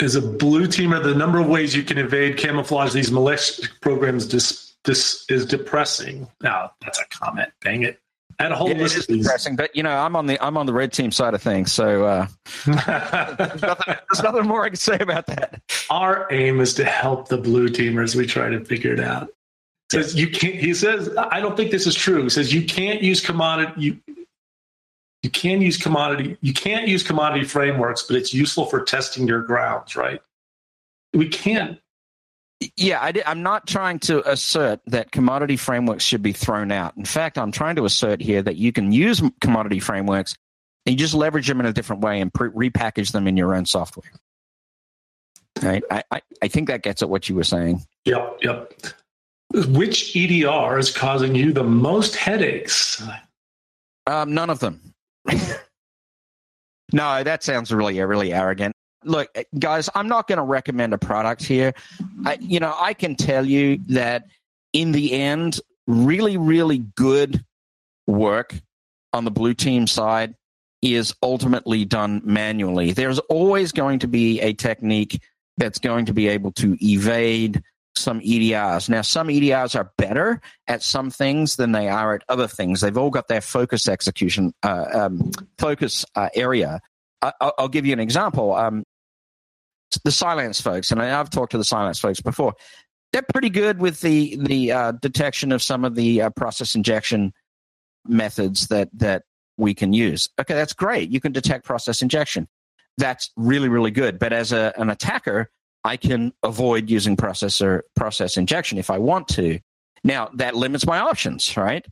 As a blue teamer, the number of ways you can evade camouflage these malicious programs dis, dis, is depressing. Now, that's a comment. Dang it. Had a whole It list is of these. depressing, but you know, I'm on the I'm on the red team side of things, so uh, there's, nothing, there's nothing more I can say about that. Our aim is to help the blue teamers. We try to figure it out. Says you can't. He says, I don't think this is true. He says you can't use commodity. You you can use commodity. You can't use commodity frameworks, but it's useful for testing your grounds, right? We can't. Yeah, I am not trying to assert that commodity frameworks should be thrown out. In fact, I'm trying to assert here that you can use commodity frameworks and you just leverage them in a different way and pre- repackage them in your own software. Right? I, I, I think that gets at what you were saying. Yep, yep. Which EDR is causing you the most headaches? Um, none of them. no, that sounds really, really arrogant. Look, guys, I'm not going to recommend a product here. I, you know, I can tell you that in the end, really, really good work on the blue team side is ultimately done manually. There's always going to be a technique that's going to be able to evade some EDRs. Now, some EDRs are better at some things than they are at other things. They've all got their focus execution, uh, um, focus uh, area. I, will give you an example. Um, the silence folks, and I've talked to the silence folks before. They're pretty good with the the uh, detection of some of the uh, process injection methods that that we can use. Okay, that's great. You can detect process injection. That's really really good. But as a, an attacker, I can avoid using processor process injection if I want to. Now that limits my options, right?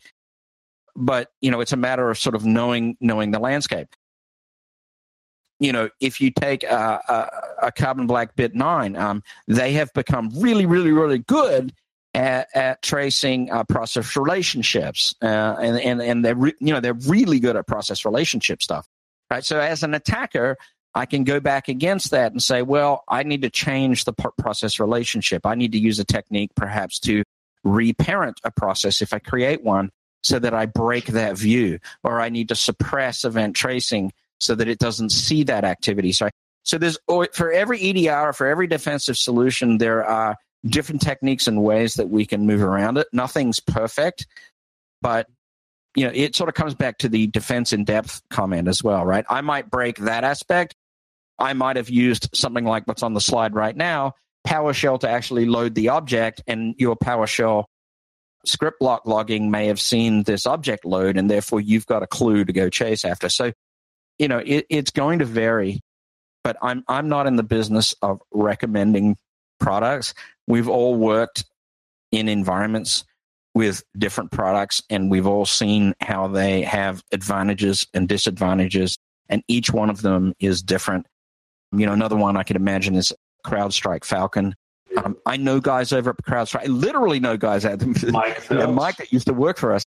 But you know, it's a matter of sort of knowing knowing the landscape. You know, if you take a, a, a Carbon Black Bit Nine, um, they have become really, really, really good at, at tracing uh, process relationships, uh, and and and they're re- you know they're really good at process relationship stuff, right? So as an attacker, I can go back against that and say, well, I need to change the process relationship. I need to use a technique perhaps to reparent a process if I create one so that I break that view, or I need to suppress event tracing so that it doesn't see that activity. So, so there's for every EDR, for every defensive solution, there are different techniques and ways that we can move around it. Nothing's perfect, but you know, it sort of comes back to the defense in depth comment as well, right? I might break that aspect, I might have used something like what's on the slide right now, PowerShell to actually load the object, and your PowerShell script block logging may have seen this object load, and therefore you've got a clue to go chase after. So, you know, it, it's going to vary, but I'm I'm not in the business of recommending products. We've all worked in environments with different products, and we've all seen how they have advantages and disadvantages, and each one of them is different. You know, another one I could imagine is CrowdStrike Falcon. Um, I know guys over at CrowdStrike. I literally know guys at them. Mike, Mike that used to work for us.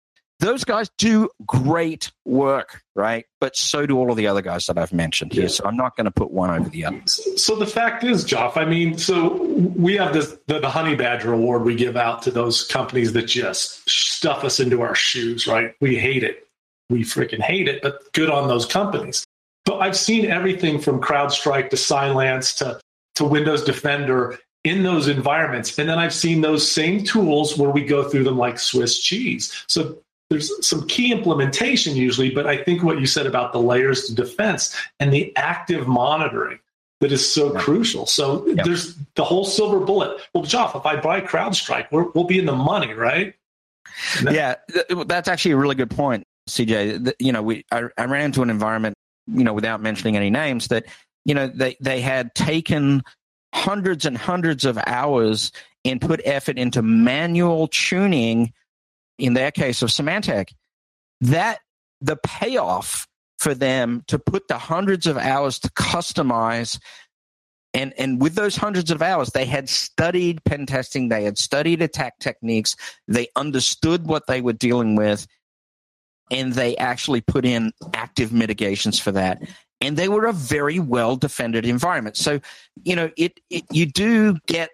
Those guys do great work, right? But so do all of the other guys that I've mentioned here. So I'm not going to put one over the other. So the fact is, Joff, I mean, so we have this the, the Honey Badger Award we give out to those companies that just stuff us into our shoes, right? We hate it. We freaking hate it, but good on those companies. But I've seen everything from CrowdStrike to Silence to, to Windows Defender in those environments. And then I've seen those same tools where we go through them like Swiss cheese. So there's some key implementation usually, but I think what you said about the layers to defense and the active monitoring that is so yeah. crucial. So yeah. there's the whole silver bullet. Well, Joff, if I buy CrowdStrike, we will be in the money, right? yeah, that's actually a really good point, CJ. You know, we I, I ran into an environment, you know, without mentioning any names, that you know, they, they had taken hundreds and hundreds of hours and put effort into manual tuning, in their case of Symantec, that the payoff for them to put the hundreds of hours to customize and and with those hundreds of hours they had studied pen testing they had studied attack techniques they understood what they were dealing with and they actually put in active mitigations for that. And they were a very well defended environment. So you know it, it you do get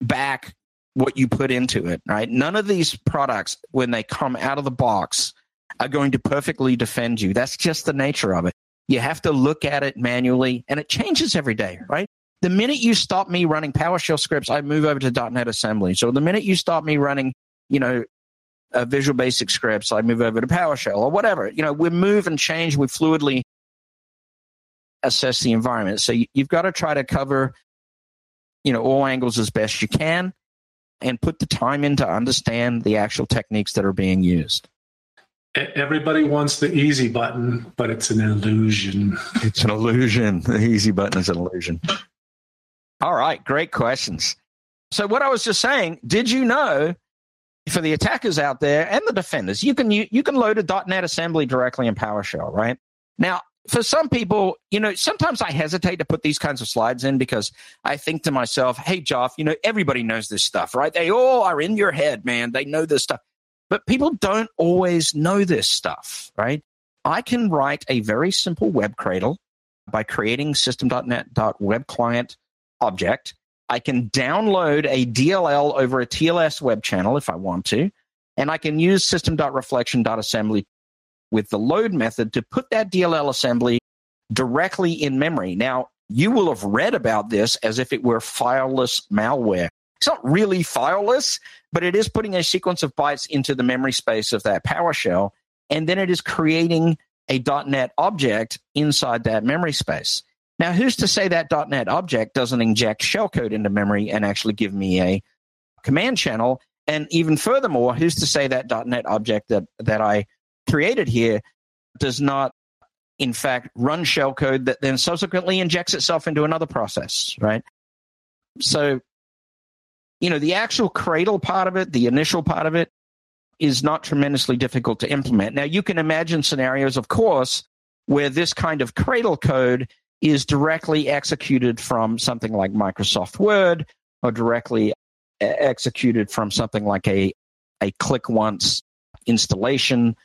back what you put into it right none of these products when they come out of the box are going to perfectly defend you that's just the nature of it you have to look at it manually and it changes every day right the minute you stop me running PowerShell scripts, I move over to .NET Assembly. So the minute you stop me running, you know, uh, Visual Basic scripts, I move over to PowerShell or whatever. You know, we move and change. We fluidly assess the environment. So you, you've got to try to cover, you know, all angles as best you can, and put the time in to understand the actual techniques that are being used. Everybody wants the easy button, but it's an illusion. It's an illusion. The easy button is an illusion. All right, great questions. So, what I was just saying, did you know for the attackers out there and the defenders, you can you, you can load a .NET assembly directly in PowerShell, right? Now, for some people, you know, sometimes I hesitate to put these kinds of slides in because I think to myself, hey, Joff, you know, everybody knows this stuff, right? They all are in your head, man. They know this stuff. But people don't always know this stuff, right? I can write a very simple web cradle by creating system.net.webclient object. I can download a DLL over a TLS web channel if I want to, and I can use system.reflection.assembly with the load method to put that DLL assembly directly in memory. Now, you will have read about this as if it were fileless malware. It's not really fileless, but it is putting a sequence of bytes into the memory space of that PowerShell, and then it is creating a .NET object inside that memory space. Now, who's to say that .NET object doesn't inject shellcode into memory and actually give me a command channel? And even furthermore, who's to say that .NET object that, that I created here does not, in fact, run shellcode that then subsequently injects itself into another process, right? So, you know, the actual cradle part of it, the initial part of it, is not tremendously difficult to implement. Now, you can imagine scenarios, of course, where this kind of cradle code is directly executed from something like Microsoft Word or directly executed from something like a, a click once installation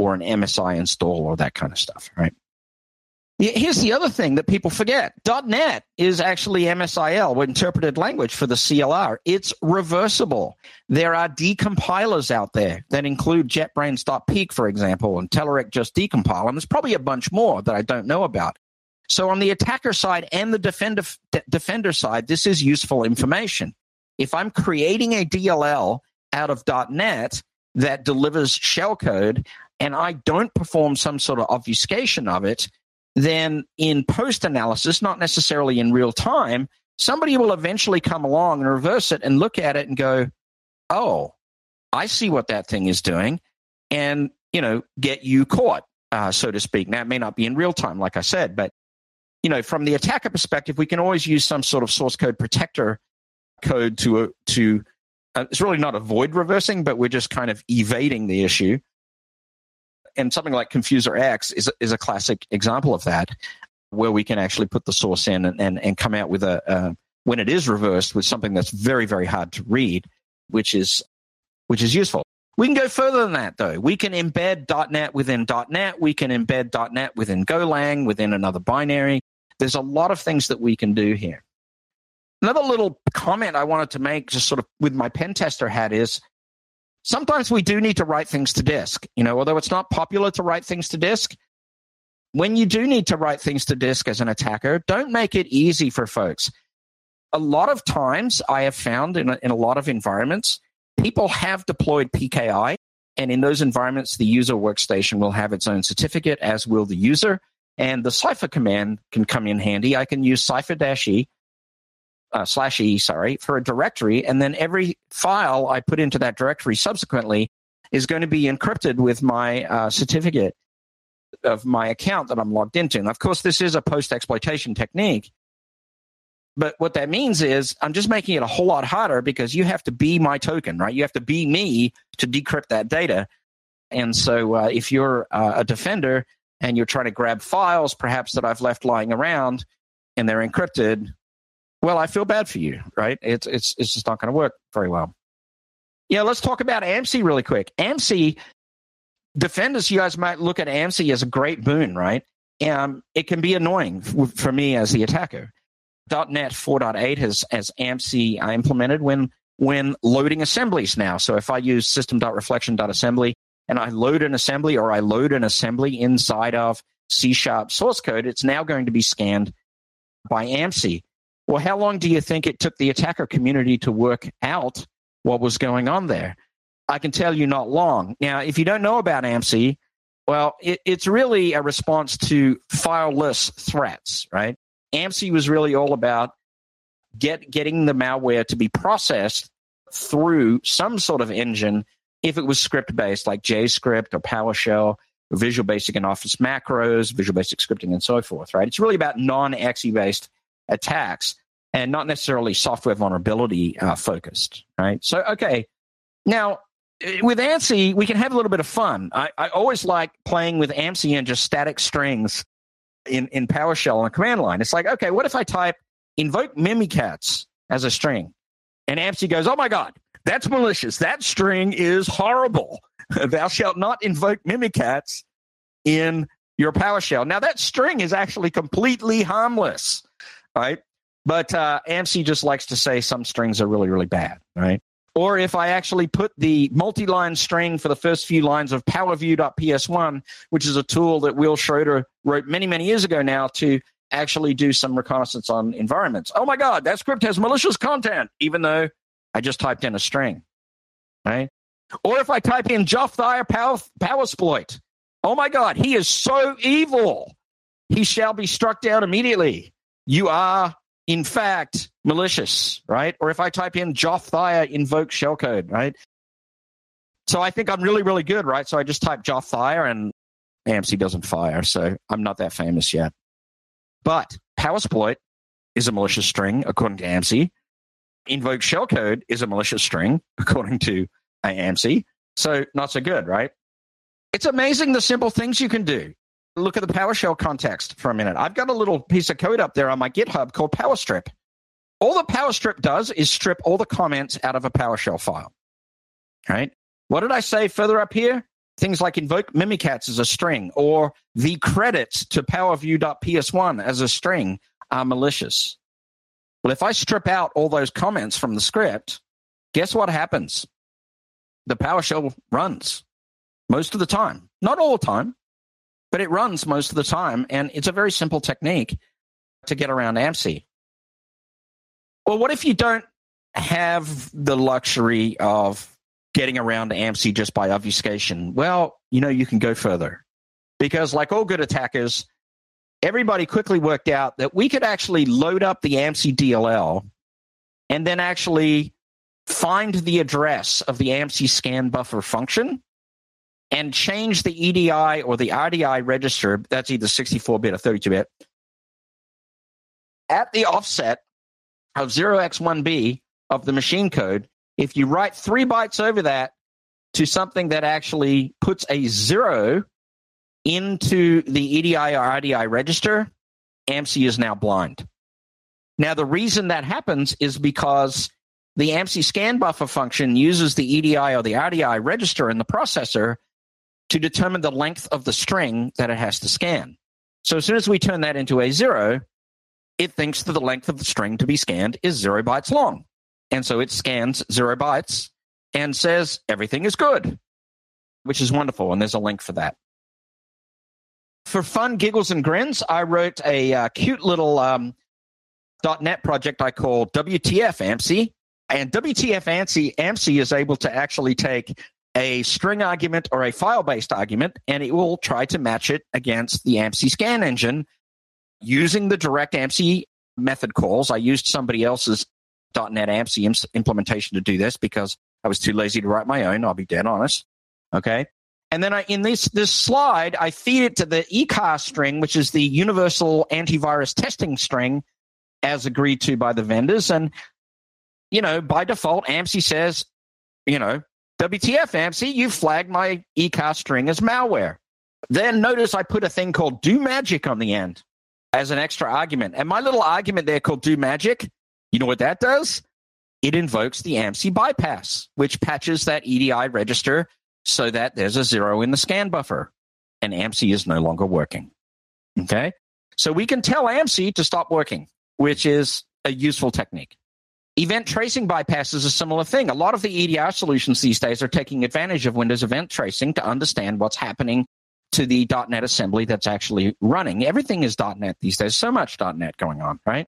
or an MSI install or that kind of stuff, right? Here's the other thing that people forget. .NET is actually MSIL, interpreted language for the CLR. It's reversible. There are decompilers out there that include JetBrains.peak, for example, and Telerik just decompile. And there's probably a bunch more that I don't know about. So on the attacker side and the defender, defender side, this is useful information. If I'm creating a DLL out of .NET that delivers shellcode and I don't perform some sort of obfuscation of it, then in post analysis, not necessarily in real time, somebody will eventually come along and reverse it and look at it and go, oh, I see what that thing is doing, and, you know, get you caught, uh, so to speak. Now, it may not be in real time, like I said, but you know, from the attacker perspective, we can always use some sort of source code protector code to uh, to. Uh, it's really not avoid reversing, but we're just kind of evading the issue. And something like Confuser X is is a classic example of that, where we can actually put the source in and and, and come out with a uh, when it is reversed with something that's very very hard to read, which is which is useful. We can go further than that, though. We can embed .NET within .NET. We can embed .NET within Golang, within another binary. There's a lot of things that we can do here. Another little comment I wanted to make, just sort of with my pen tester hat, is sometimes we do need to write things to disk. You know, although it's not popular to write things to disk, when you do need to write things to disk as an attacker, don't make it easy for folks. A lot of times, I have found in a, in a lot of environments, people have deployed PKI, and in those environments, the user workstation will have its own certificate, as will the user. And the Cypher command can come in handy. I can use Cypher dash E, uh, slash E, sorry, for a directory. And then every file I put into that directory subsequently is going to be encrypted with my uh, certificate. of my account that I'm logged into. And of course, this is a post exploitation technique. But what that means is I'm just making it a whole lot harder because you have to be my token, right? You have to be me to decrypt that data. And so uh, if you're uh, a defender and you're trying to grab files, perhaps that I've left lying around and they're encrypted, well, I feel bad for you, right? It's, it's, it's just not going to work very well. Yeah, let's talk about AMSI really quick. AMSI, defenders, you guys might look at AMSI as a great boon, right? Um, it can be annoying for me as the attacker. .NET 4.8 has, has AMSI uh, implemented when when loading assemblies now. So if I use system.reflection.assembly and I load an assembly or I load an assembly inside of C sharp source code, it's now going to be scanned by AMSI. Well, how long do you think it took the attacker community to work out what was going on there? I can tell you not long. Now, if you don't know about AMSI, well, it, it's really a response to fileless threats, right? AMSI was really all about get getting the malware to be processed through some sort of engine if it was script based like JScript or PowerShell, or Visual Basic and Office macros, Visual Basic scripting, and so forth. Right? It's really about non-AXI based attacks and not necessarily software vulnerability uh, focused. Right? So okay, now with ANSI, we can have a little bit of fun. I, I always like playing with ANSI and just static strings in, in PowerShell on a command line. It's like, okay, what if I type invoke Mimikatz as a string? And AMSI goes, oh my God, that's malicious. That string is horrible. Thou shalt not invoke Mimikatz in your PowerShell. Now, that string is actually completely harmless, right? But uh, AMSI just likes to say some strings are really, really bad, right? Or if I actually put the multi line string for the first few lines of PowerView.ps1, which is a tool that Will Schroeder wrote many, many years ago now to actually do some reconnaissance on environments. Oh my God, that script has malicious content, even though I just typed in a string. Right? Or if I type in Joff Thayer power, Powersploit, oh my God, he is so evil. He shall be struck down immediately. You are in fact malicious, right? Or if I type in Joff Thayer invoke shellcode, right? So I think I'm really, really good, right? So I just type Thayer and AMSI doesn't fire. So I'm not that famous yet. But Powersploit is a malicious string according to AMSI. Invoke shellcode is a malicious string according to AMSI. So not so good, right? It's amazing the simple things you can do look at the PowerShell context for a minute. I've got a little piece of code up there on my GitHub called PowerStrip. All the PowerStrip does is strip all the comments out of a PowerShell file. Right? What did I say further up here? Things like invoke Mimikatz as a string or the credits to PowerView.ps1 as a string are malicious. Well, if I strip out all those comments from the script, guess what happens? The PowerShell runs most of the time. Not all the time, but it runs most of the time. And it's a very simple technique to get around AMSI. Well, what if you don't have the luxury of getting around AMSI just by obfuscation? Well, you know, you can go further because, like all good attackers, everybody quickly worked out that we could actually load up the AMSI DLL and then actually find the address of the AMSI scan buffer function and change the EDI or the RDI register, that's either 64 bit or 32 bit, at the offset of 0x1b of the machine code. If you write three bytes over that to something that actually puts a zero into the EDI or RDI register, AMSI is now blind. Now, the reason that happens is because the AMSI scan buffer function uses the EDI or the RDI register in the processor to determine the length of the string that it has to scan. So as soon as we turn that into a zero, it thinks that the length of the string to be scanned is zero bytes long. And so it scans zero bytes and says everything is good, which is wonderful. And there's a link for that. For fun, giggles, and grins, I wrote a uh, cute little um, .NET project I call WTF AMSI. And WTF AMSI, AMSI is able to actually take a string argument or a file based argument, and it will try to match it against the AMSI scan engine using the direct AMSI method calls. I used somebody else's .NET AMSI implementation to do this because I was too lazy to write my own. I'll be dead honest. Okay. And then I, in this this slide, I feed it to the ECAR string, which is the universal antivirus testing string, as agreed to by the vendors. And you know, by default, AMSI says, you know, WTF, AMSI, you flagged my ECAR string as malware. Then notice I put a thing called do magic on the end as an extra argument. And my little argument there called do magic, you know what that does? It invokes the AMSI bypass, which patches that EDI register so that there's a zero in the scan buffer and AMSI is no longer working. Okay. So we can tell AMSI to stop working, which is a useful technique. Event tracing bypass is a similar thing. A lot of the EDR solutions these days are taking advantage of Windows event tracing to understand what's happening to the .NET assembly that's actually running. Everything is .NET these days. So much .NET going on, right?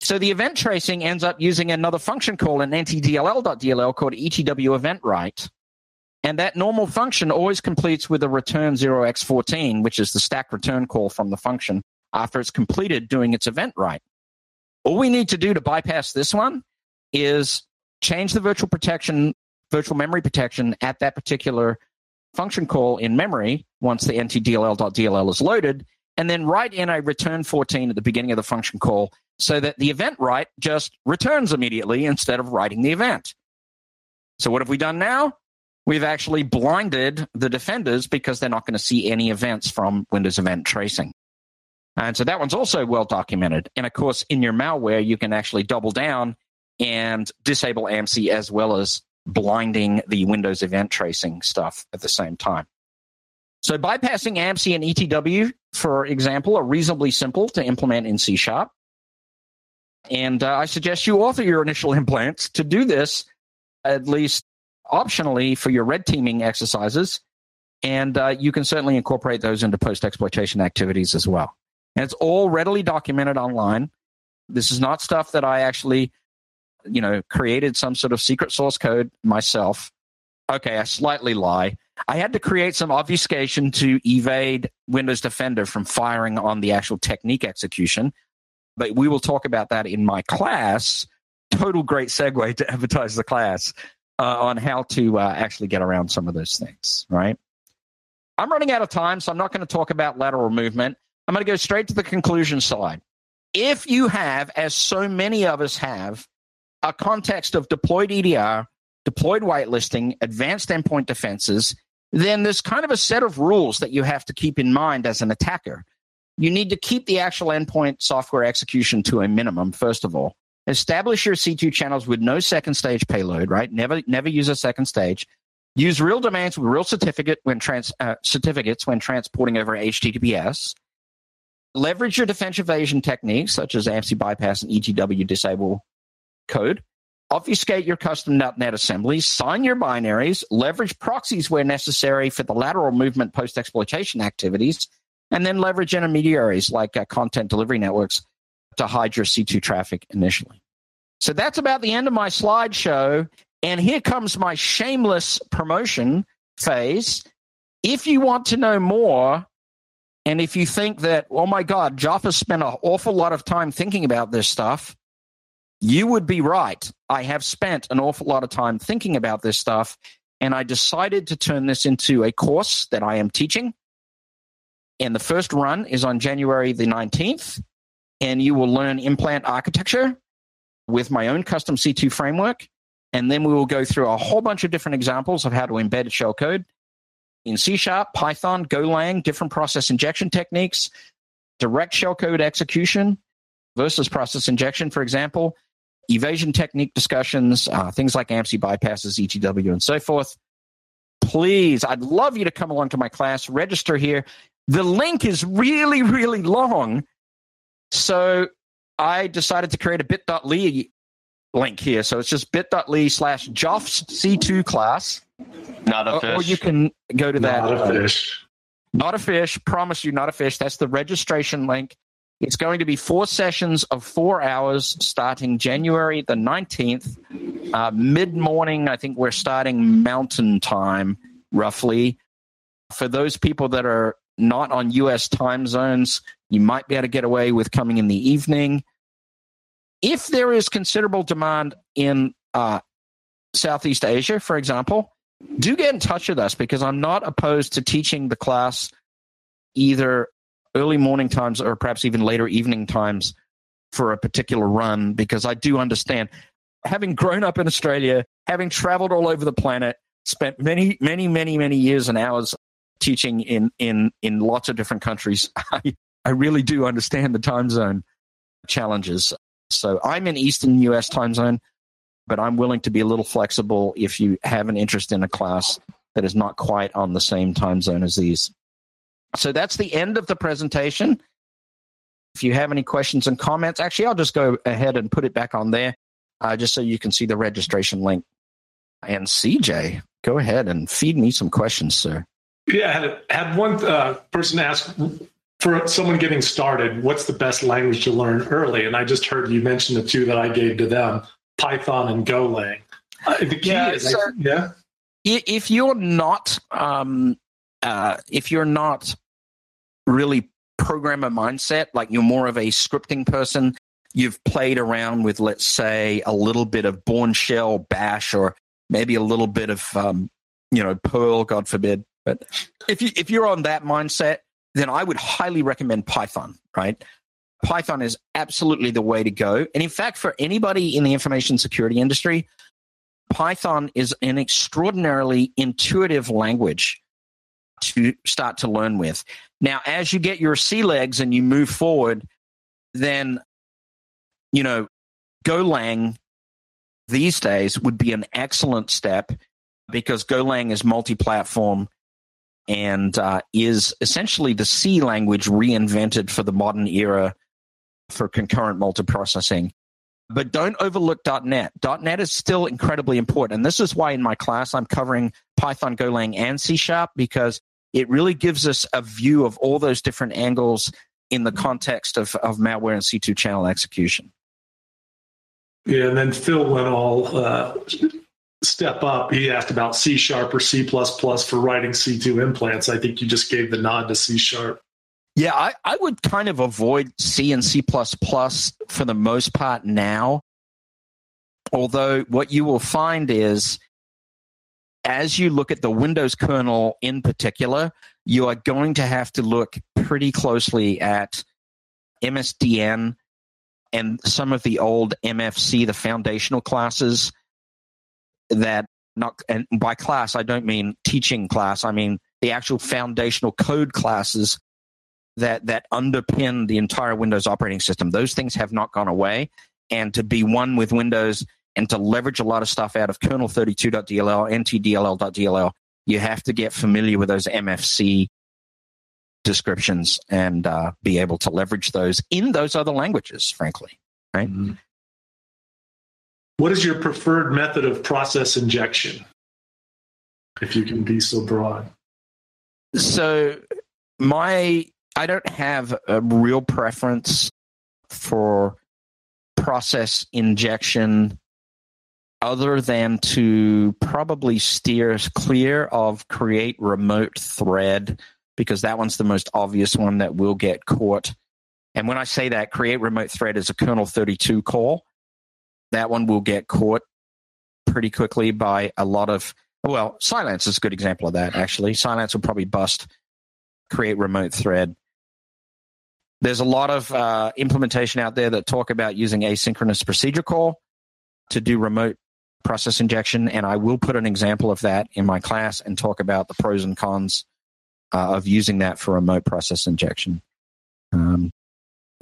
So the event tracing ends up using another function call in ntdll.dll called etw event write. And that normal function always completes with a return 0x14, which is the stack return call from the function after it's completed doing its event write. All we need to do to bypass this one is change the virtual protection, virtual memory protection at that particular function call in memory once the ntdll.dll is loaded, and then write in a return 14 at the beginning of the function call so that the event write just returns immediately instead of writing the event. So what have we done now? We've actually blinded the defenders because they're not going to see any events from Windows Event Tracing. And so that one's also well documented. And of course, in your malware, you can actually double down and disable AMSI as well as blinding the Windows event tracing stuff at the same time. So bypassing AMSI and ETW, for example, are reasonably simple to implement in C Sharp. And uh, I suggest you author your initial implants to do this, at least optionally for your red teaming exercises. And uh, you can certainly incorporate those into post exploitation activities as well. And it's all readily documented online. This is not stuff that I actually, you know, created some sort of secret source code myself. Okay, I slightly lie. I had to create some obfuscation to evade Windows Defender from firing on the actual technique execution. But we will talk about that in my class. Total great segue to advertise the class uh, on how to uh, actually get around some of those things, right? I'm running out of time, so I'm not going to talk about lateral movement. I'm going to go straight to the conclusion slide. If you have, as so many of us have, a context of deployed EDR, deployed whitelisting, advanced endpoint defenses, then there's kind of a set of rules that you have to keep in mind as an attacker. You need to keep the actual endpoint software execution to a minimum, first of all. Establish your C2 channels with no second stage payload, right? Never, never use a second stage. Use real domains with real certificate when trans, uh, certificates when transporting over HTTPS. Leverage your defense evasion techniques such as AMSI bypass and ETW disable code. Obfuscate your custom .NET assemblies. Sign your binaries. Leverage proxies where necessary for the lateral movement post exploitation activities. And then leverage intermediaries like uh, content delivery networks to hide your C2 traffic initially. So that's about the end of my slideshow. And here comes my shameless promotion phase. If you want to know more, and if you think that, oh my God, Jaffa spent an awful lot of time thinking about this stuff, you would be right. I have spent an awful lot of time thinking about this stuff, and I decided to turn this into a course that I am teaching. And the first run is on January the 19th, and you will learn implant architecture with my own custom C2 framework. And then we will go through a whole bunch of different examples of how to embed shellcode in C Sharp, Python, Golang, different process injection techniques, direct shellcode execution versus process injection, for example, evasion technique discussions, uh, things like AMSI bypasses, ETW, and so forth. Please, I'd love you to come along to my class, register here. The link is really, really long. So I decided to create a bit.ly link here. So it's just bit.ly slash Joff's C2 class. Not a fish. Or you can go to that. Not a fish. not a fish. Promise you, not a fish. That's the registration link. It's going to be four sessions of four hours starting January the 19th. Uh, Mid morning, I think we're starting mountain time roughly. For those people that are not on US time zones, you might be able to get away with coming in the evening. If there is considerable demand in uh, Southeast Asia, for example, do get in touch with us because I'm not opposed to teaching the class either early morning times or perhaps even later evening times for a particular run because I do understand having grown up in Australia, having traveled all over the planet, spent many, many, many, many years and hours teaching in in in lots of different countries. I, I really do understand the time zone challenges. So I'm in Eastern US time zone, but I'm willing to be a little flexible if you have an interest in a class that is not quite on the same time zone as these. So that's the end of the presentation. If you have any questions and comments, actually, I'll just go ahead and put it back on there uh, just so you can see the registration link. And CJ, go ahead and feed me some questions, sir. Yeah, I had, had one uh, person ask for someone getting started, what's the best language to learn early? And I just heard you mention the two that I gave to them Python and Golang. Uh, the key Yeah, is, so- yeah. If you're not um, uh, if you're not really programmer mindset like you're more of a scripting person you've played around with let's say a little bit of born shell bash or maybe a little bit of um, you know perl god forbid but if you if you're on that mindset then i would highly recommend python right python is absolutely the way to go and in fact for anybody in the information security industry Python is an extraordinarily intuitive language to start to learn with. Now, as you get your sea legs and you move forward, then, you know, Golang these days would be an excellent step because Golang is multi platform and uh, is essentially the C language reinvented for the modern era for concurrent multiprocessing but don't overlook .NET. .NET is still incredibly important, and this is why in my class I'm covering Python, Golang, and C Sharp because it really gives us a view of all those different angles in the context of, of malware and C2 channel execution. Yeah, and then Phil went all uh, step up. He asked about C sharp or C for writing C2 implants. I think you just gave the nod to C sharp. Yeah, I, I would kind of avoid C and C for the most part now. Although what you will find is as you look at the Windows kernel in particular, you are going to have to look pretty closely at MSDN and some of the old MFC, the foundational classes that not and by class I don't mean teaching class, I mean the actual foundational code classes that that underpin the entire Windows operating system. Those things have not gone away, and to be one with Windows and to leverage a lot of stuff out of kernel32.dll, ntdll.dll, you have to get familiar with those MFC descriptions and uh, be able to leverage those in those other languages. Frankly, right? What is your preferred method of process injection? If you can be so broad. So my I don't have a real preference for process injection other than to probably steer clear of create remote thread because that one's the most obvious one that will get caught. And when I say that, create remote thread is a kernel 32 call. That one will get caught pretty quickly by a lot of, well, Silence is a good example of that, actually. Silence will probably bust create remote thread. There's a lot of uh, implementation out there that talk about using asynchronous procedure call to do remote process injection, and I will put an example of that in my class and talk about the pros and cons uh, of using that for remote process injection. Um,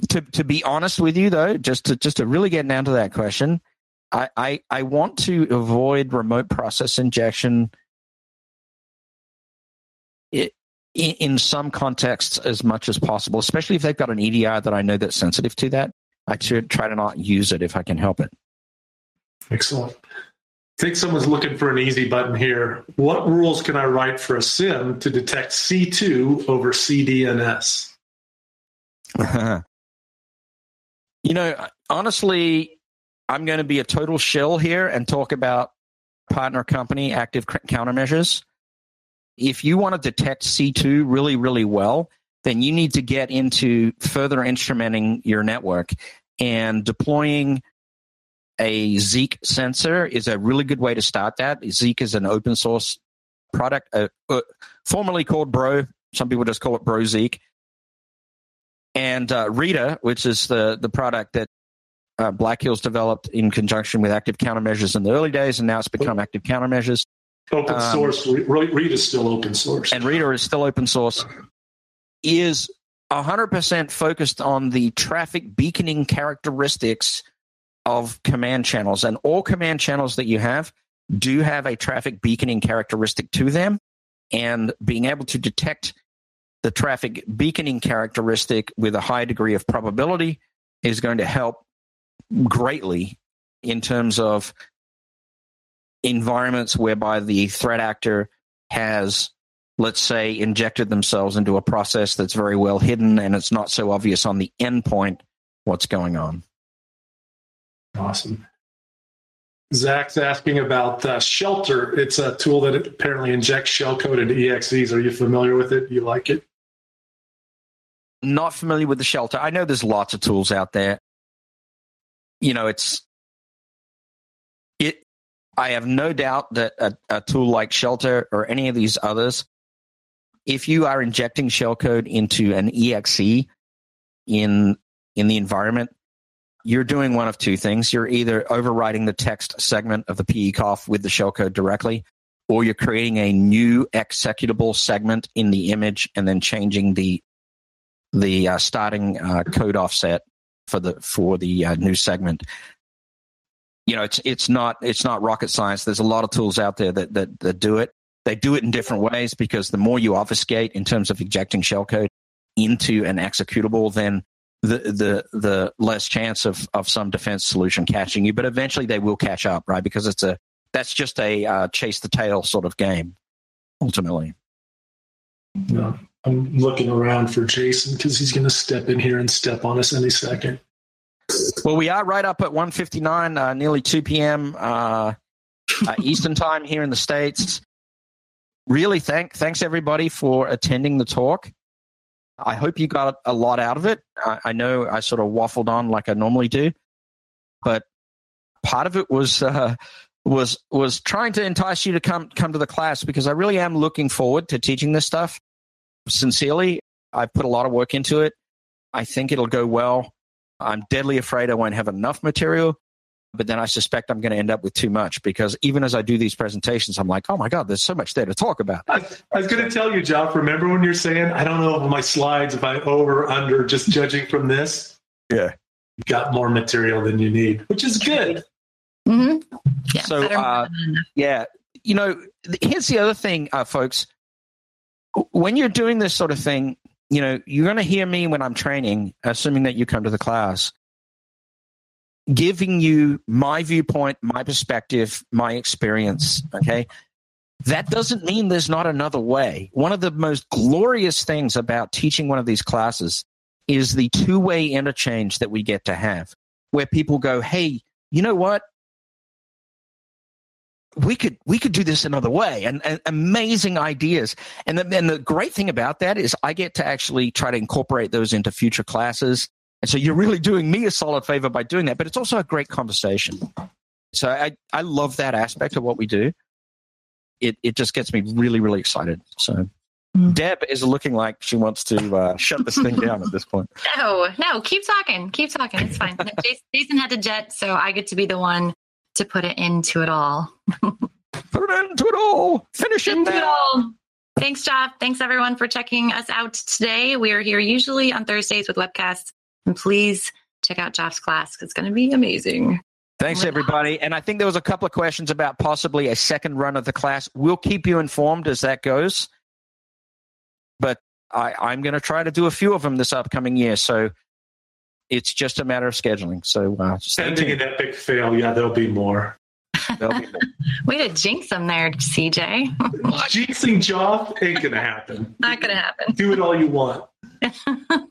to to be honest with you, though, just to just to really get down to that question, I I, I want to avoid remote process injection. It, in, in some contexts as much as possible, especially if they've got an EDR that I know that's sensitive to that. I should try to not use it if I can help it. Excellent. I think someone's looking for an easy button here. What rules can I write for a SIM to detect C2 over CDNS? you know, honestly, I'm going to be a total shill here and talk about partner company active countermeasures. If you want to detect C2 really, really well, then you need to get into further instrumenting your network and deploying a Zeek sensor is a really good way to start that. Zeek is an open source product, uh, uh, formerly called Bro. Some people just call it Brozeek. And uh, Rita, which is the the product that uh, Black Hills developed in conjunction with Active Countermeasures in the early days, and now it's become Active Countermeasures. Open Um, source. Re- is still open source. and Rita is still open source, is 100% focused on the traffic beaconing characteristics of command channels. And all command channels that you have do have a traffic beaconing characteristic to them. And being able to detect the traffic beaconing characteristic with a high degree of probability is going to help greatly in terms of environments whereby the threat actor has, let's say, injected themselves into a process that's very well hidden and it's not so obvious on the endpoint what's going on. Awesome. Zach's asking about uh, Shellter. It's a tool that apparently injects shellcode into EXEs. Are you familiar with it? You like it? Not familiar with the Shellter. I know there's lots of tools out there. You know, it's it. I have no doubt that a, a tool like Shellter or any of these others, if you are injecting shellcode into an exe in in the environment, you're doing one of two things. You're either overwriting the text segment of the PE PECOFF with the shellcode directly, or you're creating a new executable segment in the image and then changing the the uh, starting uh, code offset for the for the uh, new segment. You know, it's it's not it's not rocket science. There's a lot of tools out there that that, that do it. They do it in different ways because the more you obfuscate in terms of injecting shellcode into an executable, then the the the less chance of of some defense solution catching you. But eventually they will catch up, right? Because it's a that's just a uh, chase the tail sort of game. Ultimately, No. I'm looking around for Jason because he's going to step in here and step on us any second. well, we are right up at 1:59, uh, nearly 2 p.m. Uh, uh, Eastern time here in the states. Really, thank thanks everybody for attending the talk. I hope you got a lot out of it. I, I know I sort of waffled on like I normally do, but part of it was uh, was was trying to entice you to come come to the class because I really am looking forward to teaching this stuff. Sincerely, I've put a lot of work into it. I think it'll go well. I'm deadly afraid I won't have enough material, but then I suspect I'm going to end up with too much because even as I do these presentations, I'm like, oh my God, there's so much there to talk about. I, I was going to tell you, Joff, remember when you're saying, I don't know if my slides, if I over or under, just judging from this? Yeah. You got more material than you need, which is good. Mm-hmm. Yeah, So, uh. Yeah. You know, here's the other thing, uh, folks. When you're doing this sort of thing, you know, you're going to hear me when I'm training, assuming that you come to the class, giving you my viewpoint, my perspective, my experience. Okay. That doesn't mean there's not another way. One of the most glorious things about teaching one of these classes is the two way interchange that we get to have, where people go, Hey, you know what? we could we could do this another way and, and amazing ideas and and the great thing about that is i get to actually try to incorporate those into future classes and so you're really doing me a solid favor by doing that but it's also a great conversation so i i love that aspect of what we do it it just gets me really really excited so Mm. deb is looking like she wants to uh, shut this thing down at this point No, no, keep talking. Keep talking. It's fine. Jason, Jason had to jet, so I get to be the one to put it into it all. put it into it all finish it Into it now. all. Thanks, Jeff. Thanks, everyone, for checking us out today. We are here usually on Thursdays with webcasts. And please check out Jeff's class. 'cause It's going to be amazing. Thanks, everybody. And I think there was a couple of questions about possibly a second run of the class. We'll keep you informed as that goes. But I, I'm going to try to do a few of them this upcoming year. So it's just a matter of scheduling. So uh, stay Pending an tuned. epic fail, yeah, there'll be more. There'll be more. Way to jinx them there, CJ. Jinxing Joff ain't going to happen. Not going to happen. Do it all you want. All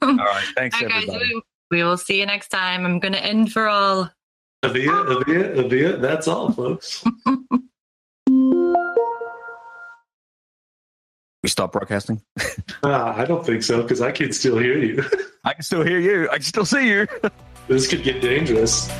right. Thanks, All right, guys, everybody. we, we will see you next time. I'm going to end for all. Avia, Avia, Avia, that's all, folks. We stop broadcasting. Ah, I don't think so because I can still hear you. I can still hear you. I can still see you. this could get dangerous.